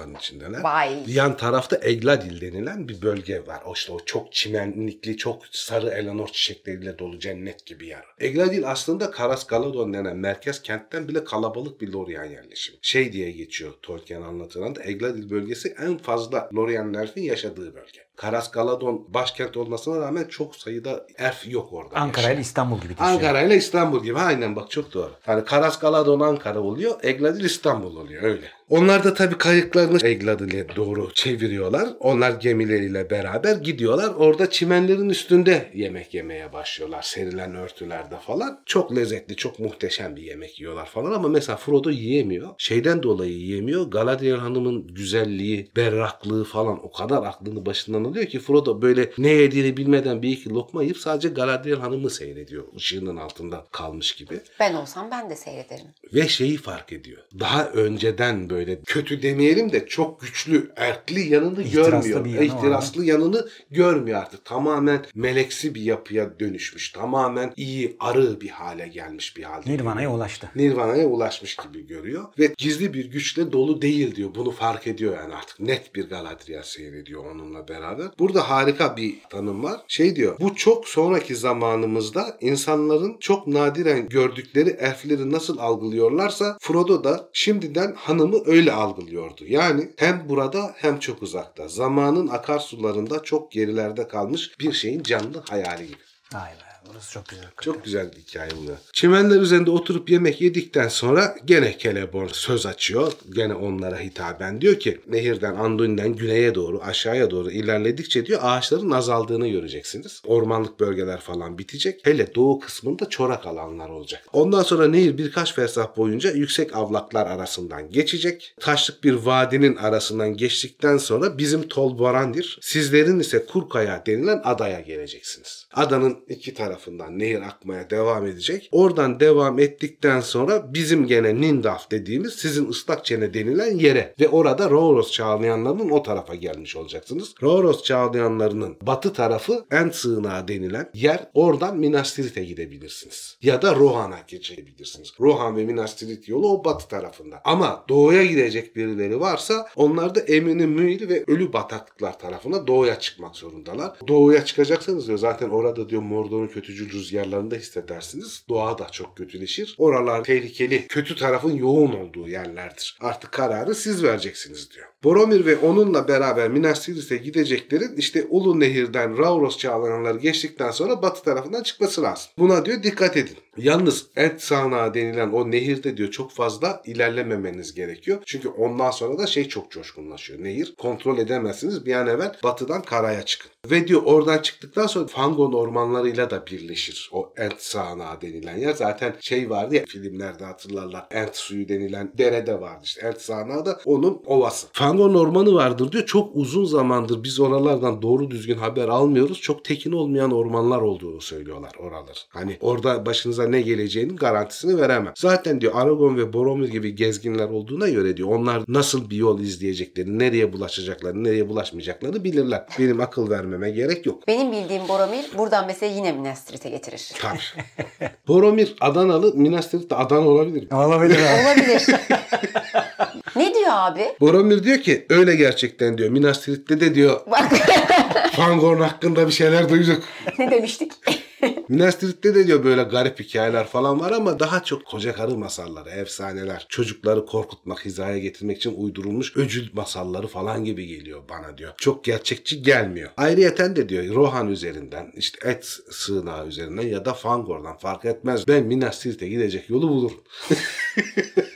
Akarsuların içindeler. Vay. Yan tarafta Egladil denilen bir bölge var. O işte o çok çimenlikli, çok sarı Eleanor çiçekleriyle dolu cennet gibi yer. Egladil aslında Karas Galadon denen merkez kentten bile kalabalık bir Lorien yerleşimi. Şey diye geçiyor Tolkien anlatırında Egladil bölgesi en fazla Lorien Nerf'in yaşadığı bölge. Karas Galadon başkent olmasına rağmen çok sayıda erf yok orada. Ankara yaşayan. ile İstanbul gibi düşün. Ankara ile İstanbul gibi aynen bak çok doğru. Hani Karas Galadon Ankara oluyor, Egladil İstanbul oluyor öyle. Onlar da tabii kayıklarını Egladil'e doğru çeviriyorlar. Onlar gemileriyle beraber gidiyorlar. Orada çimenlerin üstünde yemek yemeye başlıyorlar. Serilen örtülerde falan. Çok lezzetli, çok muhteşem bir yemek yiyorlar falan ama mesela Frodo yiyemiyor. Şeyden dolayı yiyemiyor. Galadriel Hanım'ın güzelliği, berraklığı falan o kadar aklını başından alıyor ki Frodo böyle ne yediğini bilmeden bir iki lokma yiyip sadece Galadriel Hanım'ı seyrediyor. Işığının altında kalmış gibi. Ben olsam ben de seyrederim. Ve şeyi fark ediyor. Daha önceden böyle kötü demeyelim de çok güçlü, erkli yanını İhtiraslı görmüyor. bir yanı İhtiraslı yanını görmüyor artık. Tamamen meleksi bir yapıya dönüşmüş. Tamamen iyi, arı bir hale gelmiş bir halde. Nirvana'ya ulaştı. Nirvana'ya ulaşmış gibi görüyor. Ve gizli bir güçle dolu değil diyor. Bunu fark ediyor yani artık. Net bir Galadriel seyrediyor onunla beraber. Burada harika bir tanım var. Şey diyor. Bu çok sonraki zamanımızda insanların çok nadiren gördükleri elfleri nasıl algılıyorlarsa Frodo da şimdiden hanımı öyle algılıyordu. Yani hem burada hem çok uzakta. Zamanın akarsularında çok gerilerde kalmış bir şeyin canlı hayali gibi. Be burası çok güzel. Çok güzel hikaye bu. Çimenler üzerinde oturup yemek yedikten sonra gene Celeborn söz açıyor. Gene onlara hitaben diyor ki nehirden Anduin'den güneye doğru aşağıya doğru ilerledikçe diyor ağaçların azaldığını göreceksiniz. Ormanlık bölgeler falan bitecek. Hele doğu kısmında çorak alanlar olacak. Ondan sonra nehir birkaç fersah boyunca yüksek avlaklar arasından geçecek. Taşlık bir vadinin arasından geçtikten sonra bizim Tol Borandir, sizlerin ise Kurkaya denilen adaya geleceksiniz. Adanın iki tarafından nehir akmaya devam edecek. Oradan devam ettikten sonra bizim gene Nindaf dediğimiz sizin ıslak çene denilen yere ve orada Rauros çağlayanlarının o tarafa gelmiş olacaksınız. Rauros çağlayanlarının batı tarafı en sığınağı denilen yer. Oradan Minas Tirith'e gidebilirsiniz. Ya da Rohan'a geçebilirsiniz. Rohan ve Minas Tirith yolu o batı tarafında. Ama doğuya gidecek birileri varsa onlar da Emini Mühil ve Ölü Bataklıklar tarafına doğuya çıkmak zorundalar. Doğuya çıkacaksanız zaten orada diyor Mordor'un kötücül rüzgarlarını da hissedersiniz. Doğa da çok kötüleşir. Oralar tehlikeli, kötü tarafın yoğun olduğu yerlerdir. Artık kararı siz vereceksiniz diyor. Boromir ve onunla beraber Minas Tirith'e gideceklerin işte Ulu Nehir'den Rauros çağlayanları geçtikten sonra batı tarafından çıkması lazım. Buna diyor dikkat edin. Yalnız Ent Sağanağı denilen o nehirde diyor çok fazla ilerlememeniz gerekiyor. Çünkü ondan sonra da şey çok coşkunlaşıyor. Nehir kontrol edemezsiniz. Bir an evvel batıdan karaya çıkın. Ve diyor oradan çıktıktan sonra Fangon ormanlarıyla da birleşir. O Ent Sağanağı denilen yer. Zaten şey vardı ya filmlerde hatırlarlar. Ent suyu denilen derede vardı işte. Ent Sağanağı da onun ovası. Fangon ormanı vardır diyor. Çok uzun zamandır biz oralardan doğru düzgün haber almıyoruz. Çok tekin olmayan ormanlar olduğunu söylüyorlar oralar. Hani orada başınıza ne geleceğinin garantisini veremem. Zaten diyor Aragorn ve Boromir gibi gezginler olduğuna göre diyor onlar nasıl bir yol izleyeceklerini, nereye bulaşacaklarını, nereye bulaşmayacaklarını bilirler. Benim akıl vermeme gerek yok. Benim bildiğim Boromir buradan mesela yine Minas Tirith'e getirir. Tabii. Boromir Adanalı, Minas Tirith de Adana olabilir. Olabilir abi. Olabilir. [laughs] ne diyor abi? Boromir diyor ki öyle gerçekten diyor. Minas Tirith'te de diyor Bak [laughs] Fangorn hakkında bir şeyler duyduk. ne demiştik? [laughs] Minas Tirith'te de diyor böyle garip hikayeler falan var ama daha çok koca karı masalları, efsaneler, çocukları korkutmak, hizaya getirmek için uydurulmuş öcül masalları falan gibi geliyor bana diyor. Çok gerçekçi gelmiyor. Ayrıyeten de diyor Rohan üzerinden, işte Et sığınağı üzerinden ya da Fangor'dan fark etmez. Ben Minas Tirith'e gidecek yolu bulurum. [laughs]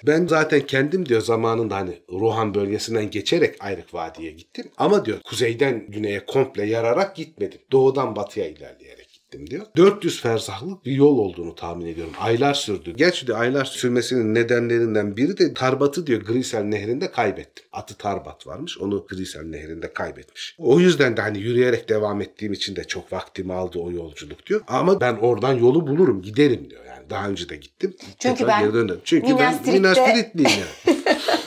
Ben zaten kendim diyor zamanında hani Rohan bölgesinden geçerek Ayrık Vadi'ye gittim. Ama diyor kuzeyden güneye komple yararak gitmedim. Doğudan batıya ilerleyerek gittim diyor. 400 fersahlık bir yol olduğunu tahmin ediyorum. Aylar sürdü. Gerçi de aylar sürmesinin nedenlerinden biri de Tarbat'ı diyor Grisel Nehri'nde kaybettim. Atı Tarbat varmış. Onu Grisel Nehri'nde kaybetmiş. O yüzden de hani yürüyerek devam ettiğim için de çok vaktimi aldı o yolculuk diyor. Ama ben oradan yolu bulurum giderim diyor. Yani daha önce de gittim. Çünkü Tekrar ben geri. Çünkü Minas ben Minas Tirith'liyim yani. [laughs]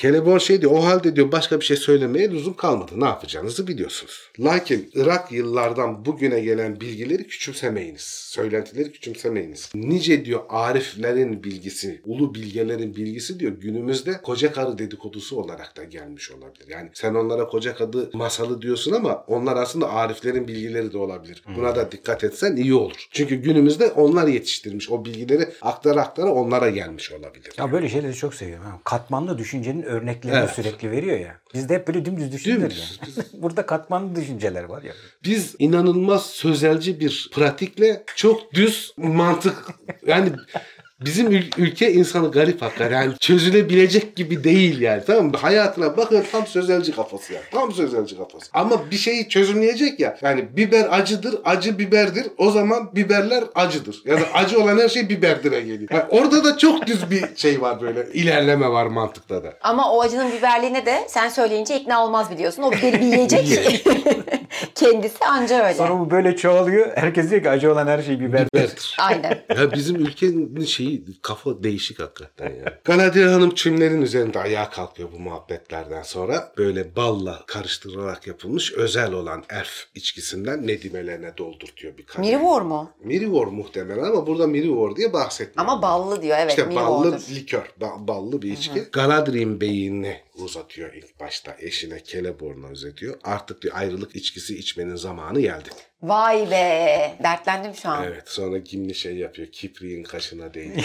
Celeborn şey diyor o halde diyor başka bir şey söylemeye lüzum kalmadı. Ne yapacağınızı biliyorsunuz. Lakin Irak yıllardan bugüne gelen bilgileri küçümsemeyiniz. Söylentileri küçümsemeyiniz. Nice diyor ariflerin bilgisi, ulu bilgelerin bilgisi diyor günümüzde koca karı dedikodusu olarak da gelmiş olabilir. Yani sen onlara koca kadı masalı diyorsun ama onlar aslında ariflerin bilgileri de olabilir. Buna da dikkat etsen iyi olur. Çünkü günümüzde onlar yetiştirmiş. O bilgileri aktara aktara onlara gelmiş olabilir. Ya böyle şeyleri çok seviyorum. Katmanlı düşüncenin örneklerini Evet. sürekli veriyor ya. Bizde hep böyle dümdüz Dümdüz. yani. [laughs] Burada katmanlı düşünceler var ya. Biz inanılmaz sözelci bir pratikle çok düz mantık yani bizim ül- ülke insanı garip hakikaten. Yani çözülebilecek gibi değil yani. Tamam mı? Hayatına bakın tam sözelci kafası yani. Tam sözelci kafası. Ama bir şeyi çözümleyecek ya. Yani biber acıdır, acı biberdir. O zaman biberler acıdır. Ya da acı olan her şey biberdir'e geliyor. Yani orada da çok düz bir şey var böyle. ilerleme var mantıkta da. Ama o acının biberliğine de sen söyleyince ikna olmaz biliyorsun. O biberi bir yiyecek. [laughs] Kendisi anca öyle. Sonra bu böyle çoğalıyor. Herkes diyor ki acı olan her şey biber. Biberdir. Aynen. Ya bizim ülkenin şeyi kafa değişik hakikaten ya. Galadriel Hanım çimlerin üzerinde ayağa kalkıyor bu muhabbetlerden sonra. Böyle balla karıştırılarak yapılmış özel olan erf içkisinden nedimelerine doldurtuyor bir kadeh. Mirivor mu? Mirivor muhtemelen ama burada Mirivor diye bahsetmiyor. Ama ballı diyor evet. İşte ballı likör, ba- ballı bir içki. Galadriel'in beyinini uzatıyor ilk başta eşine Celeborn'a uzatıyor. Artık diyor ayrılık içkisi içmenin zamanı geldi. Vay be. Dertlendim şu an. Evet sonra Gimli şey yapıyor. Kipriğin kaşına değdi. [laughs]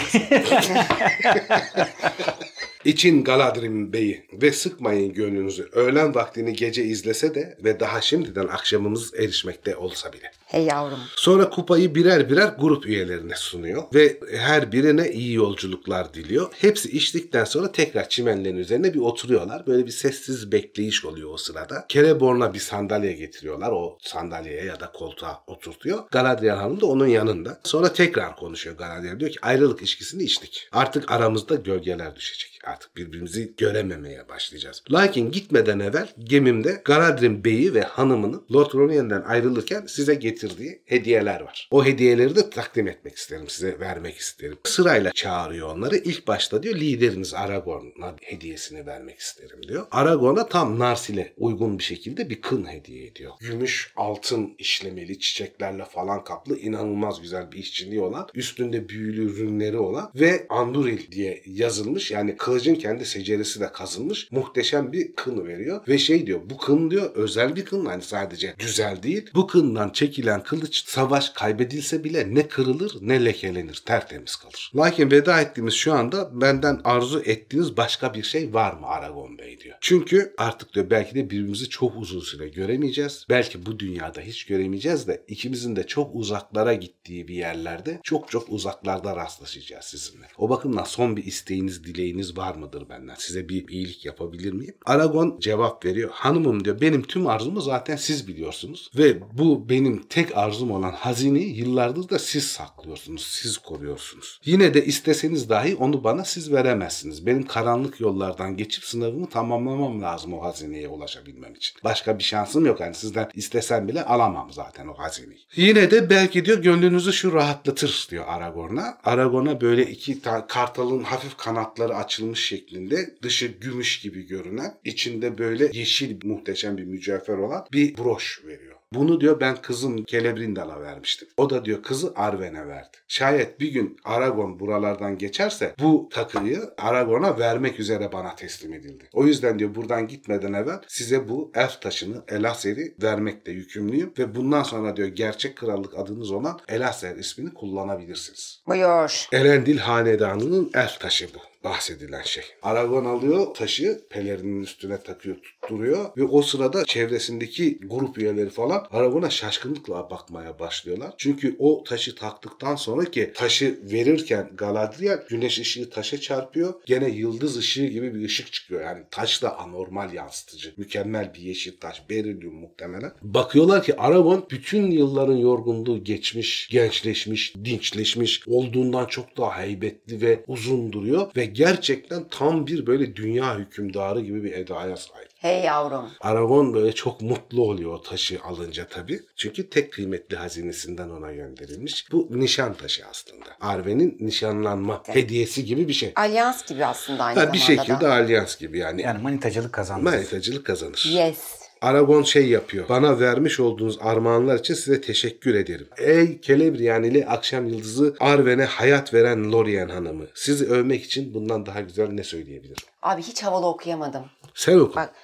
İçin Galadriel Bey'i ve sıkmayın gönlünüzü. Öğlen vaktini gece izlese de ve daha şimdiden akşamımız erişmekte olsa bile. Hey yavrum. Sonra kupayı birer birer grup üyelerine sunuyor ve her birine iyi yolculuklar diliyor. Hepsi içtikten sonra tekrar çimenlerin üzerine bir oturuyorlar. Böyle bir sessiz bekleyiş oluyor o sırada. Celeborn'a bir sandalye getiriyorlar. O sandalyeye ya da koltuğa oturtuyor. Galadriel Hanım da onun yanında. Sonra tekrar konuşuyor Galadriel. Diyor ki ayrılık ilişkisini içtik. Artık aramızda gölgeler düşecek. Artık birbirimizi görememeye başlayacağız. Lakin gitmeden evvel gemimde Galadriel Bey'i ve hanımını Lord Ronien'den ayrılırken size getirdiği hediyeler var. O hediyeleri de takdim etmek isterim size vermek isterim. Sırayla çağırıyor onları. İlk başta diyor lideriniz Aragorn'a hediyesini vermek isterim diyor. Aragorn'a tam Narsil'e uygun bir şekilde bir kın hediye ediyor. Gümüş, altın işlemeli çiçeklerle falan kaplı inanılmaz güzel bir işçiliği olan, üstünde büyülü ürünleri olan ve Anduril diye yazılmış yani kılıcın kendi seceresi de kazılmış muhteşem bir kın veriyor ve şey diyor bu kın diyor özel bir kın hani sadece güzel değil. Bu kından çekilen kılıç savaş kaybedilse bile ne kırılır ne lekelenir tertemiz kalır. Lakin veda ettiğimiz şu anda benden arzu ettiğiniz başka bir şey var mı Aragon Bey diyor. Çünkü artık diyor belki de birbirimizi çok uzun süre göremeyeceğiz. Belki bu dünyada hiç göremeyeceğiz de ikimizin de çok uzaklara gittiği bir yerlerde çok çok uzaklarda rastlaşacağız sizinle. O bakımdan son bir isteğiniz, dileğiniz var mıdır benden? Size bir iyilik yapabilir miyim? Aragon cevap veriyor. Hanımım diyor benim tüm arzumu zaten siz biliyorsunuz. Ve bu benim tek arzum olan hazineyi yıllardır da siz saklıyorsunuz, siz koruyorsunuz. Yine de isteseniz dahi onu bana siz veremezsiniz. Benim karanlık yollardan geçip sınavımı tamamlamam lazım o hazineye ulaşabilmem için. Başka bir şansım yok. Yani sizden istesem bile alamam zaten o hazineyi. Yine de belki diyor gönlünüzü şu rahatlatır diyor Aragorn'a. Aragorn'a böyle iki ta- kartalın hafif kanatları açılmış şeklinde dışı gümüş gibi görünen içinde böyle yeşil muhteşem bir mücevher olan bir broş veriyor. Bunu diyor ben kızım Celebrindal'a vermiştim. O da diyor kızı Arwen'e verdi. Şayet bir gün Aragon buralardan geçerse bu takıyı Aragon'a vermek üzere bana teslim edildi. O yüzden diyor buradan gitmeden evvel size bu elf taşını Elaser'i vermekle yükümlüyüm ve bundan sonra diyor gerçek krallık adınız olan Elaser ismini kullanabilirsiniz. Buyur. Elendil hanedanının elf taşı bu bahsedilen şey. Aragon alıyor taşı pelerinin üstüne takıyor tutturuyor ve o sırada çevresindeki grup üyeleri falan Aragon'a şaşkınlıkla bakmaya başlıyorlar. Çünkü o taşı taktıktan sonra ki taşı verirken Galadriel güneş ışığı taşa çarpıyor. Gene yıldız ışığı gibi bir ışık çıkıyor. Yani taş da anormal yansıtıcı. Mükemmel bir yeşil taş. Berilyum muhtemelen. Bakıyorlar ki Aragon bütün yılların yorgunluğu geçmiş, gençleşmiş, dinçleşmiş, olduğundan çok daha heybetli ve uzun duruyor ve gerçekten tam bir böyle dünya hükümdarı gibi bir edaya sahip. Hey yavrum. Aragon böyle çok mutlu oluyor o taşı alınca tabii. Çünkü tek kıymetli hazinesinden ona gönderilmiş. Bu nişan taşı aslında. Arwen'in nişanlanma hediyesi gibi bir şey. Alyans gibi aslında aynı Ha, bir zamanda şekilde da. alyans gibi yani. Yani manitacılık kazandı. Manitacılık kazanır. Yes. Aragon şey yapıyor. Bana vermiş olduğunuz armağanlar için size teşekkür ederim. Ey Celebrianili akşam yıldızı Arwen'e hayat veren Lorien hanımı. Sizi övmek için bundan daha güzel ne söyleyebilirim? Abi hiç havalı okuyamadım. Sen oku. Bak.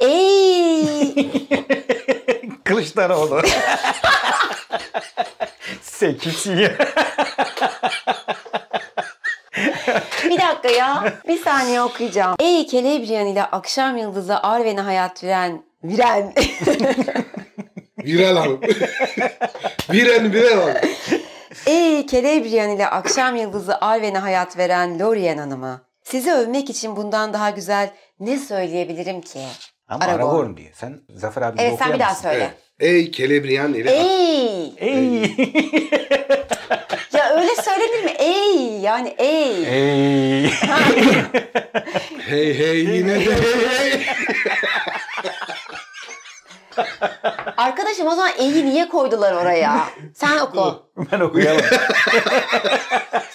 Ey! [laughs] Kılıçdaroğlu. Sen kimsin ya? bir dakika dakika ya. Bir saniye okuyacağım. Ey Kelebriyan ile akşam yıldızı Arven'e hayat veren Viren. Viral [laughs] hanım. Viren [laughs] Viral hanım. Ey Kelebriyan ile akşam yıldızı Arven'e hayat veren Lorien Hanım'ı. Sizi övmek için bundan daha güzel ne söyleyebilirim ki? Ama Aragorn. Aragorn diyor. Sen Zafer abi Evet sen bir daha söyle. Ey Kelebriyan ile Ey. Ey. [laughs] Ya öyle söylenir mi? Ey. Yani ey. Ey. hey hey yine de hey hey. Arkadaşım o zaman eyi niye koydular oraya? Sen [laughs] oku. ben okuyamam.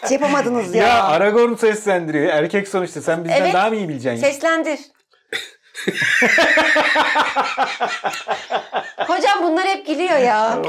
Hiç yapamadınız ya. ya Aragorn seslendiriyor. Erkek sonuçta. Sen bizden Evet. daha mı iyi bileceksin? Seslendir. Hocam bunlar hep gülüyor ya.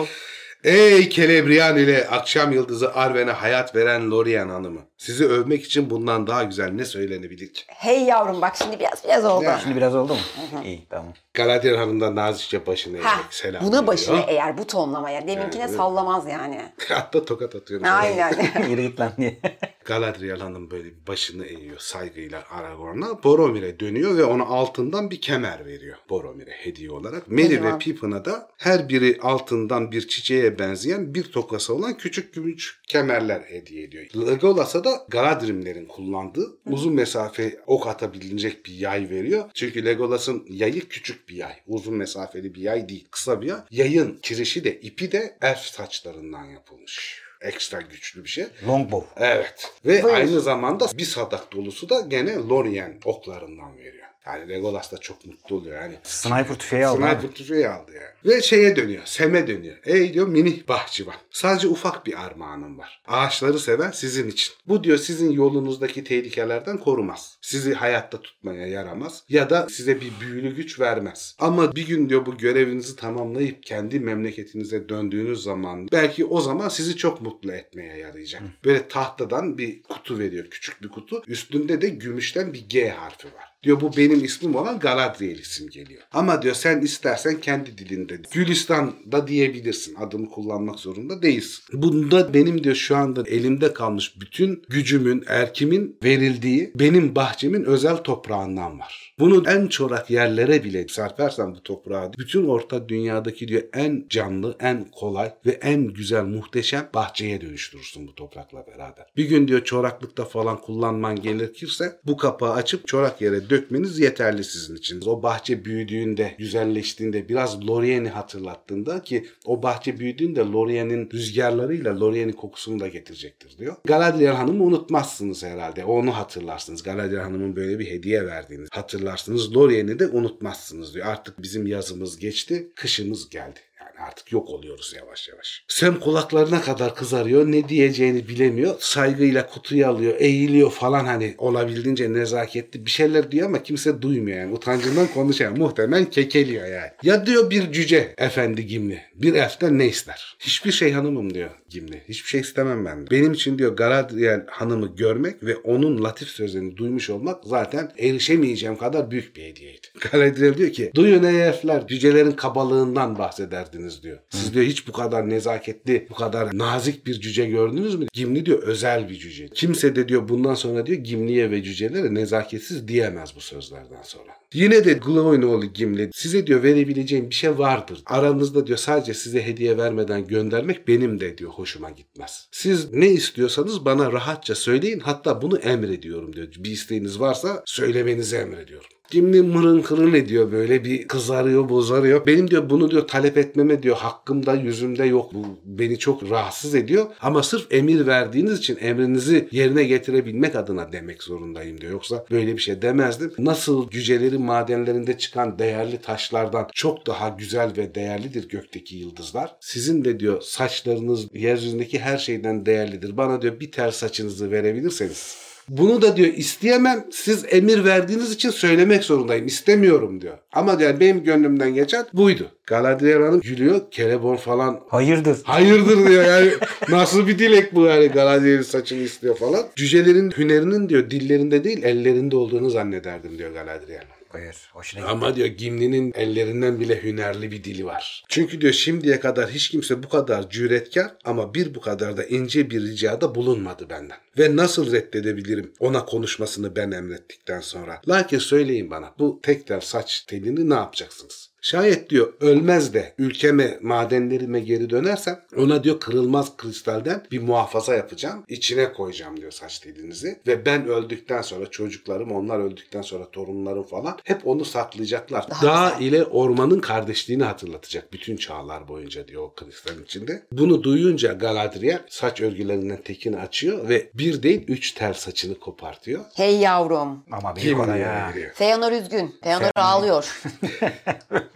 Ey Kelebriyan ile akşam yıldızı Arven'e hayat veren Lorien hanımı. Sizi övmek için bundan daha güzel ne söylenebilir ki? Hey yavrum bak şimdi biraz biraz oldu. Ya. Şimdi biraz oldu mu? İyi tamam. Galadriel hanımdan nazikçe başını Ha, eğerek selam buna veriyor. başını eğer bu tonlamaya. Deminkine Yani, sallamaz yani. [laughs] Hatta tokat atıyorum. Aynen. [laughs] Yürü git lan diye. [laughs] Galadriel hanım böyle bir başını eğiyor saygıyla Aragorn'a. Boromir'e dönüyor ve ona altından bir kemer veriyor Boromir'e hediye olarak. Merry ve Pippin'a da her biri altından bir çiçeğe benzeyen bir tokası olan küçük gümüş kemerler hediye ediyor. Legolas'a da Galadrimlerin kullandığı uzun mesafe ok atabilecek bir yay veriyor. Çünkü Legolas'ın yayı küçük bir yay. Uzun mesafeli bir yay değil. Kısa bir yay. Yayın kirişi de ipi de elf saçlarından yapılmış. Ekstra güçlü bir şey. Longbow. Evet. Ve Buyur. aynı zamanda bir sadak dolusu da gene Lorien oklarından veriyor. Yani Legolas da çok mutlu oluyor. Yani Sniper tüfeği aldı. Sniper abi. tüfeği aldı yani. Ve şeye dönüyor. Sem'e dönüyor. Ey diyor mini bahçıvan. Sadece ufak bir armağanım var. Ağaçları seven sizin için. Bu diyor sizin yolunuzdaki tehlikelerden korumaz. Sizi hayatta tutmaya yaramaz. Ya da size bir büyülü güç vermez. Ama bir gün diyor bu görevinizi tamamlayıp kendi memleketinize döndüğünüz zaman belki o zaman sizi çok mutlu etmeye yarayacak. Böyle tahtadan bir kutu veriyor. Küçük bir kutu. Üstünde de gümüşten bir G harfi var. Diyor bu benim ismim olan Galadriel isim geliyor. Ama diyor sen istersen kendi dilinde Gülistan'da diyebilirsin. Adımı kullanmak zorunda değilsin. Bunda benim diyor şu anda elimde kalmış bütün gücümün, erkimin verildiği benim bahçemin özel toprağından var. Bunu en çorak yerlere bile serpersen bu toprağı bütün orta dünyadaki diyor en canlı, en kolay ve en güzel, muhteşem bahçeye dönüştürürsün bu toprakla beraber. Bir gün diyor çoraklıkta falan kullanman gerekirse bu kapağı açıp çorak yere dökmeniz yeterli sizin için. O bahçe büyüdüğünde, güzelleştiğinde, biraz Lorien'i hatırlattığında ki o bahçe büyüdüğünde Lorien'in rüzgarlarıyla Lorien'in kokusunu da getirecektir diyor. Galadriel Hanım'ı unutmazsınız herhalde. Onu hatırlarsınız. Galadriel Hanım'ın böyle bir hediye verdiğini hatırlarsınız. Lorien'i de unutmazsınız diyor. Artık bizim yazımız geçti, kışımız geldi. Yani artık yok oluyoruz yavaş yavaş. Sem kulaklarına kadar kızarıyor. Ne diyeceğini bilemiyor. Saygıyla kutuyu alıyor. Eğiliyor falan hani olabildiğince nezaketli bir şeyler diyor ama kimse duymuyor yani. Utancından konuşuyor. Muhtemelen kekeliyor yani. Ya diyor bir cüce efendi Gimli. Bir elften ne ister? Hiçbir şey hanımım diyor Gimli. Hiçbir şey istemem ben. Benim için diyor Galadriel hanımı görmek ve onun latif sözlerini duymuş olmak zaten erişemeyeceğim kadar büyük bir hediyeydi. [laughs] Galadriel diyor ki duyun ey elfler cücelerin kabalığından bahsederdiniz diyor. Siz diyor hiç bu kadar nezaketli, bu kadar nazik bir cüce gördünüz mü? Gimli diyor özel bir cüce. Kimse de diyor bundan sonra diyor Gimli'ye ve cücelere nezaketsiz diyemez bu sözlerden sonra. Yine de Glowinoğlu Gimli size diyor verebileceğim bir şey vardır. Aranızda diyor sadece size hediye vermeden göndermek benim de diyor hoşuma gitmez. Siz ne istiyorsanız bana rahatça söyleyin hatta bunu emrediyorum diyor. Bir isteğiniz varsa söylemenizi emrediyorum. Gimli mırın kırın ediyor böyle bir kızarıyor bozarıyor. Benim diyor bunu diyor talep etmeme diyor hakkımda yüzümde yok. Bu beni çok rahatsız ediyor. Ama sırf emir verdiğiniz için emrinizi yerine getirebilmek adına demek zorundayım diyor. Yoksa böyle bir şey demezdim. Nasıl cücelerin madenlerinde çıkan değerli taşlardan çok daha güzel ve değerlidir gökteki yıldızlar. Sizin de diyor saçlarınız yeryüzündeki her şeyden değerlidir. Bana diyor bir tel saçınızı verebilirseniz bunu da diyor isteyemem. Siz emir verdiğiniz için söylemek zorundayım. İstemiyorum diyor. Ama diyor benim gönlümden geçen buydu. Galadriel Hanım gülüyor. Celeborn falan Hayırdır? Hayırdır diyor yani [laughs] nasıl bir dilek bu yani Galadriel'in saçını istiyor falan. Cücelerin hünerinin diyor dillerinde değil ellerinde olduğunu zannederdim diyor Galadriel. Hayır. Hoşuna gitti. Ama diyor Gimli'nin ellerinden bile hünerli bir dili var. Çünkü diyor şimdiye kadar hiç kimse bu kadar cüretkar ama bir bu kadar da ince bir ricada bulunmadı benden. Ve nasıl reddedebilirim ona konuşmasını ben emrettikten sonra. Lakin söyleyin bana bu tek tel saç telini ne yapacaksınız? Şayet diyor ölmez de ülkeme, madenlerime geri dönersem ona diyor kırılmaz kristalden bir muhafaza yapacağım. İçine koyacağım diyor saç telinizi. Ve ben öldükten sonra çocuklarım, onlar öldükten sonra torunlarım falan hep onu saklayacaklar. Daha Dağ güzel. ile ormanın kardeşliğini hatırlatacak bütün çağlar boyunca diyor o kristalin içinde. Bunu duyunca Galadriel saç örgülerinden tekini açıyor ve bir değil üç tel saçını kopartıyor. Hey yavrum. Ama Gimli'ye ha. veriyor. Feanor üzgün. Feanor Feanor- ağlıyor. [laughs]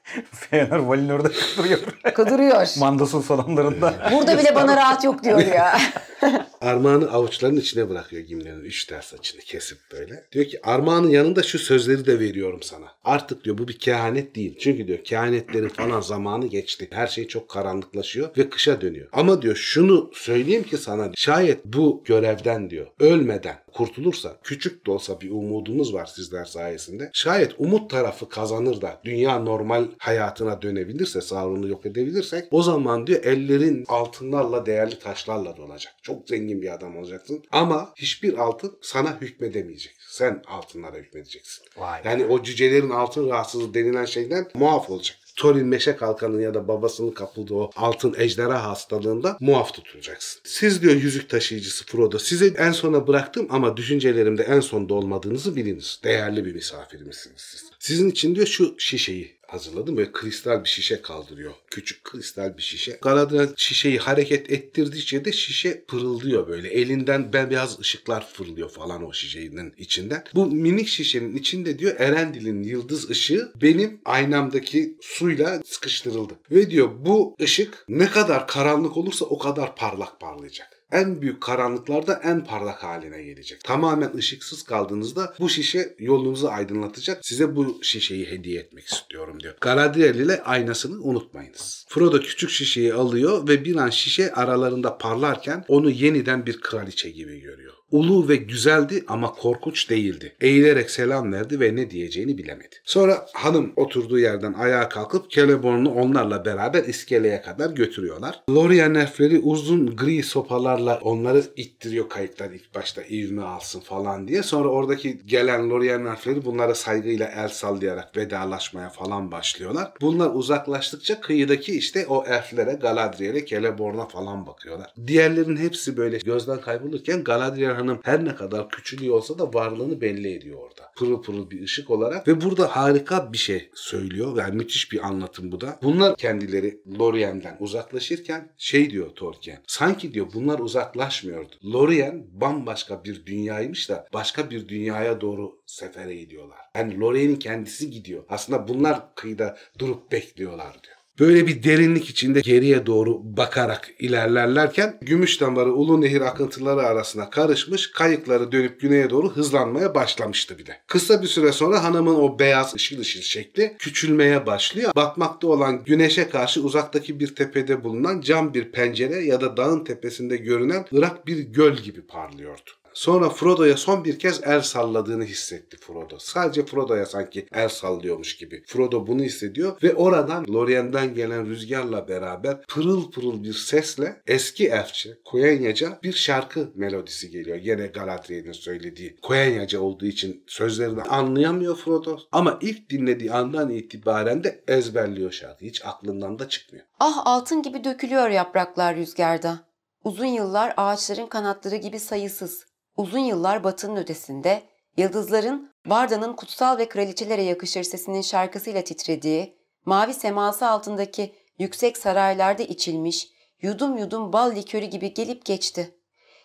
[laughs] Fener Valinor'da kıvırıyor. Kıdırıyor. Mandasın salonlarında. Burada bile bana rahat yok diyor ya. [laughs] Armağanı avuçlarının içine bırakıyor Gimli'nin üç tel saçını kesip böyle. Diyor ki armağanın yanında şu sözleri de veriyorum sana. Artık diyor bu bir kehanet değil. Çünkü diyor kehanetlerin falan zamanı geçti. Her şey çok karanlıklaşıyor ve kışa dönüyor. Ama diyor şunu söyleyeyim ki sana şayet bu görevden diyor ölmeden kurtulursa küçük de olsa bir umudumuz var sizler sayesinde. Şayet umut tarafı kazanır da dünya normal hayatına dönebilirse Sauron'u yok edebilirsek o zaman diyor ellerin altınlarla değerli taşlarla dolacak. Çok zengin bir adam olacaksın ama hiçbir altın sana hükmedemeyecek. Sen altınlara hükmedeceksin. Vay. Yani o cücelerin altın rahatsızlığı denilen şeyden muaf olacak. Thorin Meşe Kalkan'ın ya da babasının kapıldığı o altın ejderha hastalığında muaf tutulacaksın. Siz diyor yüzük taşıyıcısı Frodo size en sona bıraktım ama düşüncelerimde en sonda olmadığınızı biliniz. Değerli bir misafirimizsiniz siz. Sizin için diyor şu şişeyi hazırladım. Böyle kristal bir şişe kaldırıyor. Küçük kristal bir şişe. Galadriel şişeyi hareket ettirdikçe de şişe pırıldıyor böyle. Elinden bembeyaz ışıklar fırlıyor falan o şişenin içinden. Bu minik şişenin içinde diyor Erendil'in yıldız ışığı benim aynamdaki suyla sıkıştırıldı. Ve diyor bu ışık ne kadar karanlık olursa o kadar parlak parlayacak en büyük karanlıklarda en parlak haline gelecek. Tamamen ışıksız kaldığınızda bu şişe yolunuzu aydınlatacak. Size bu şişeyi hediye etmek istiyorum diyor. Galadriel ile aynasını unutmayınız. Frodo küçük şişeyi alıyor ve bir an şişe aralarında parlarken onu yeniden bir kraliçe gibi görüyor. Ulu ve güzeldi ama korkunç değildi. Eğilerek selam verdi ve ne diyeceğini bilemedi. Sonra hanım oturduğu yerden ayağa kalkıp Celeborn'u onlarla beraber iskeleye kadar götürüyorlar. Lorien elfleri uzun gri sopalarla onları ittiriyor kayıklar ilk başta ivme alsın falan diye. Sonra oradaki gelen Lorien elfleri bunlara saygıyla el sallayarak vedalaşmaya falan başlıyorlar. Bunlar uzaklaştıkça kıyıdaki işte o elflere, Galadriel'e, Celeborn'a falan bakıyorlar. Diğerlerin hepsi böyle gözden kaybolurken Galadriel hanım her ne kadar küçülüyor olsa da varlığını belli ediyor orada. Pırıl pırıl bir ışık olarak ve burada harika bir şey söylüyor. Yani müthiş bir anlatım bu da. Bunlar kendileri Lorien'den uzaklaşırken şey diyor Tolkien. Sanki diyor bunlar uzaklaşmıyordu. Lorien bambaşka bir dünyaymış da başka bir dünyaya doğru sefere gidiyorlar. Yani Lorien'in kendisi gidiyor. Aslında bunlar kıyıda durup bekliyorlar diyor. Böyle bir derinlik içinde geriye doğru bakarak ilerlerlerken gümüş damarı Ulu Nehir akıntıları arasına karışmış kayıkları dönüp güneye doğru hızlanmaya başlamıştı bir. Kısa bir süre sonra hanımın o beyaz ışıl ışıl şekli küçülmeye başlıyor. Batmakta olan güneşe karşı uzaktaki bir tepede bulunan cam bir pencere ya da dağın tepesinde görünen ırak bir göl gibi parlıyordu. Sonra Frodo'ya son bir kez el salladığını hissetti Frodo. Sadece Frodo'ya sanki el sallıyormuş gibi. Frodo bunu hissediyor ve oradan Lorien'den gelen rüzgarla beraber pırıl pırıl bir sesle eski elfçe, Koyenyaca bir şarkı melodisi geliyor. Yine Galadriel'in söylediği. Koyenyaca olduğu için sözlerini anlayamıyor Frodo ama ilk dinlediği andan itibaren de ezberliyor şarkıyı. Hiç aklından da çıkmıyor. Ah altın gibi dökülüyor yapraklar rüzgarda. Uzun yıllar ağaçların kanatları gibi sayısız. Uzun yıllar batının ötesinde, yıldızların Varda'nın kutsal ve kraliçelere yakışır sesinin şarkısıyla titrediği, mavi seması altındaki yüksek saraylarda içilmiş, yudum yudum bal likörü gibi gelip geçti.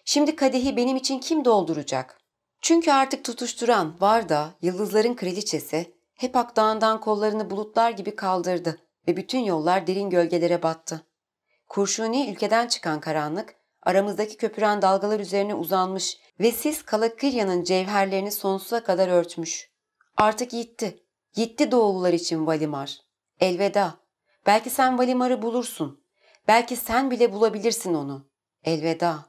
Şimdi kadehi benim için kim dolduracak? Çünkü artık tutuşturan Varda, yıldızların kraliçesi, hep Akdağ'ından kollarını bulutlar gibi kaldırdı ve bütün yollar derin gölgelere battı. Kurşuni ülkeden çıkan karanlık, aramızdaki köpüren dalgalar üzerine uzanmış ve sis Kalakirya'nın cevherlerini sonsuza kadar örtmüş. Artık yitti. Yitti doğulular için Valimar. Elveda. Belki sen Valimar'ı bulursun. Belki sen bile bulabilirsin onu. Elveda.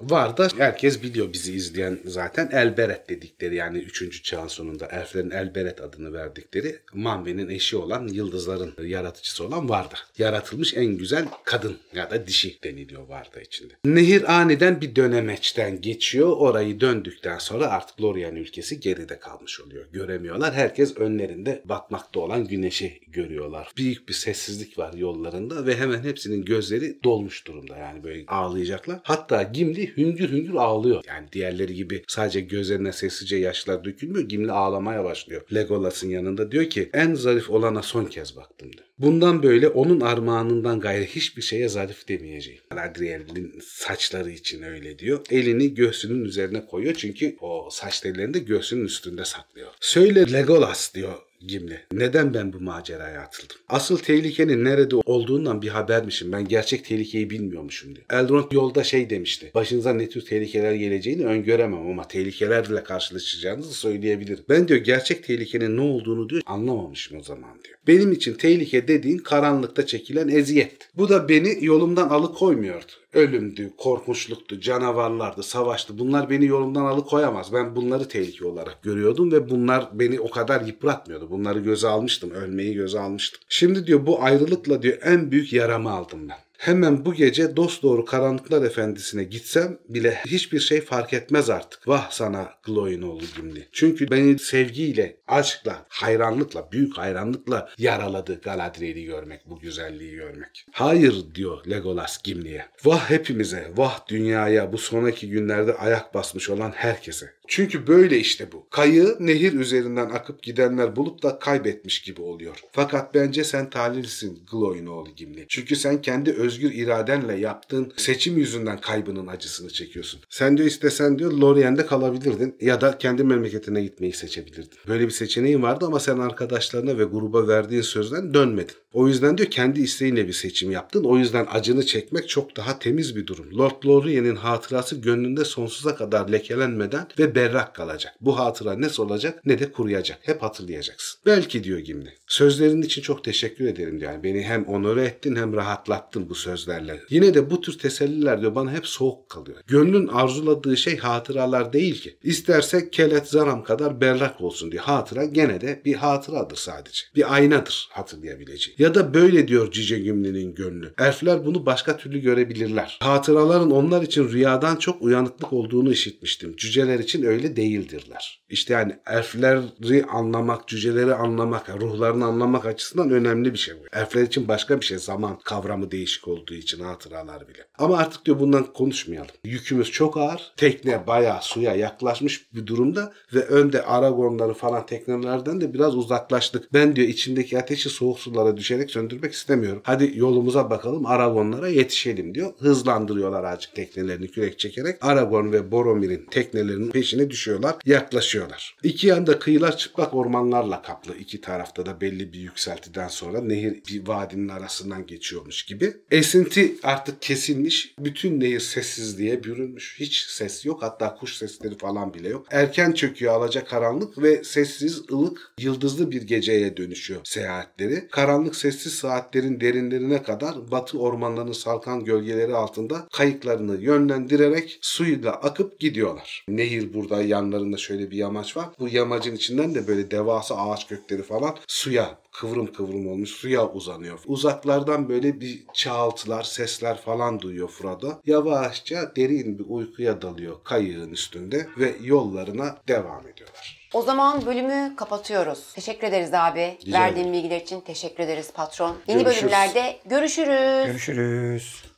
Var da herkes biliyor bizi izleyen zaten Elberet dedikleri yani 3. çağın sonunda elflerin Elberet adını verdikleri Manve'nin eşi olan yıldızların yaratıcısı olan Varda. Yaratılmış en güzel kadın ya da dişi deniliyor Varda içinde. Nehir aniden bir dönemeçten geçiyor. Orayı döndükten sonra artık Lorien ülkesi geride kalmış oluyor. Göremiyorlar. Herkes önlerinde batmakta olan güneşi görüyorlar. Büyük bir sessizlik var yollarında ve hemen hepsinin gözleri dolmuş durumda. Yani böyle ağlayacaklar. Hatta Gimli hüngür hüngür ağlıyor. Yani diğerleri gibi sadece gözlerine sessizce yaşlar dökülmüyor. Gimli ağlamaya başlıyor. Legolas'ın yanında diyor ki en zarif olana son kez baktım diyor. Bundan böyle onun armağanından gayrı hiçbir şeye zarif demeyeceğim. Adriel'in saçları için öyle diyor. Elini göğsünün üzerine koyuyor çünkü o saç tellerini de göğsünün üstünde saklıyor. Söyle Legolas diyor Gimli. Neden ben bu maceraya atıldım? Asıl tehlikenin nerede olduğundan bir habermişim. Ben gerçek tehlikeyi bilmiyormuşum diyor. Elrond yolda şey demişti. Başınıza ne tür tehlikeler geleceğini öngöremem ama tehlikelerle karşılaşacağınızı söyleyebilirim. Ben diyor gerçek tehlikenin ne olduğunu diyor anlamamışım o zaman diyor. Benim için tehlike dediğin karanlıkta çekilen eziyet. Bu da beni yolumdan alıkoymuyordu. Ölümdü, korkunçluktu, canavarlardı, savaştı. Bunlar beni yolumdan alıkoyamaz. Ben bunları tehlike olarak görüyordum ve bunlar beni o kadar yıpratmıyordu. Bunları göze almıştım, ölmeyi göze almıştım. Şimdi diyor bu ayrılıkla diyor en büyük yaramı aldım ben. Hemen bu gece dosdoğru karanlıklar efendisine gitsem bile hiçbir şey fark etmez artık. Vah sana Glow'in oğlu Gimli. Çünkü beni sevgiyle, aşkla, hayranlıkla, büyük hayranlıkla yaraladı Galadriel'i görmek, bu güzelliği görmek. Hayır diyor Legolas Gimli'ye. Vah hepimize, vah dünyaya, bu sonraki günlerde ayak basmış olan herkese. Çünkü böyle işte bu. Kayığı nehir üzerinden akıp gidenler bulup da kaybetmiş gibi oluyor. Fakat bence sen talihlisin Glow'in oğlu Gimli. Çünkü sen kendi özgür iradenle yaptığın seçim yüzünden kaybının acısını çekiyorsun. Sen diyor istesen diyor Lorient'de kalabilirdin ya da kendi memleketine gitmeyi seçebilirdin. Böyle bir seçeneğin vardı ama sen arkadaşlarına ve gruba verdiğin sözden dönmedin. O yüzden diyor kendi isteğinle bir seçim yaptın. O yüzden acını çekmek çok daha temiz bir durum. Lord Lorient'in hatırası gönlünde sonsuza kadar lekelenmeden ve berrak kalacak. Bu hatıra ne solacak ne de kuruyacak. Hep hatırlayacaksın. Belki diyor Gimli. Sözlerin için çok teşekkür ederim diyor. Yani beni hem onore ettin hem rahatlattın bu sözlerle. Yine de bu tür teselliler diyor bana hep soğuk kalıyor. Gönlün arzuladığı şey hatıralar değil ki. İsterse kelet zaram kadar berrak olsun diyor. Hatıra gene de bir hatıradır sadece. Bir aynadır hatırlayabileceği. Ya da böyle diyor Cice Gimli'nin gönlü. Elfler bunu başka türlü görebilirler. Hatıraların onlar için rüyadan çok uyanıklık olduğunu işitmiştim. Cüceler için öyle değildirler. İşte yani elfleri anlamak, cüceleri anlamak, ruhlarını anlamak açısından önemli bir şey. Elfler için başka bir şey. Zaman kavramı değişik olduğu için hatıralar bile. Ama artık diyor bundan konuşmayalım. Yükümüz çok ağır. Tekne bayağı suya yaklaşmış bir durumda ve önde Aragonları falan teknelerden de biraz uzaklaştık. Ben diyor içimdeki ateşi soğuk sulara düşerek söndürmek istemiyorum. Hadi yolumuza bakalım Aragonlara yetişelim diyor. Hızlandırıyorlar azıcık teknelerini kürek çekerek. Aragon ve Boromir'in teknelerinin peşine düşüyorlar, yaklaşıyorlar. İki yanda kıyılar çıplak ormanlarla kaplı. İki tarafta da belli bir yükseltiden sonra nehir bir vadinin arasından geçiyormuş gibi. Esinti artık kesilmiş. Bütün nehir sessizliğe bürünmüş. Hiç ses yok. Hatta kuş sesleri falan bile yok. Erken çöküyor alaca karanlık ve sessiz, ılık, yıldızlı bir geceye dönüşüyor seyahatleri. Karanlık sessiz saatlerin derinlerine kadar batı ormanlarının salkan gölgeleri altında kayıklarını yönlendirerek suyla akıp gidiyorlar. Nehir burada yanlarında şöyle bir yamaç var. Bu yamacın içinden de böyle devasa ağaç kökleri falan suya kıvrım kıvrım olmuş suya uzanıyor. Uzaklardan böyle bir çağıltılar, sesler falan duyuyor Frodo. Yavaşça derin bir uykuya dalıyor kayığın üstünde ve yollarına devam ediyorlar. O zaman bölümü kapatıyoruz. Teşekkür ederiz abi. Rica Verdiğin bilgiler için teşekkür ederiz patron. Yeni Görüşürüz. bölümlerde görüşürüz. Görüşürüz.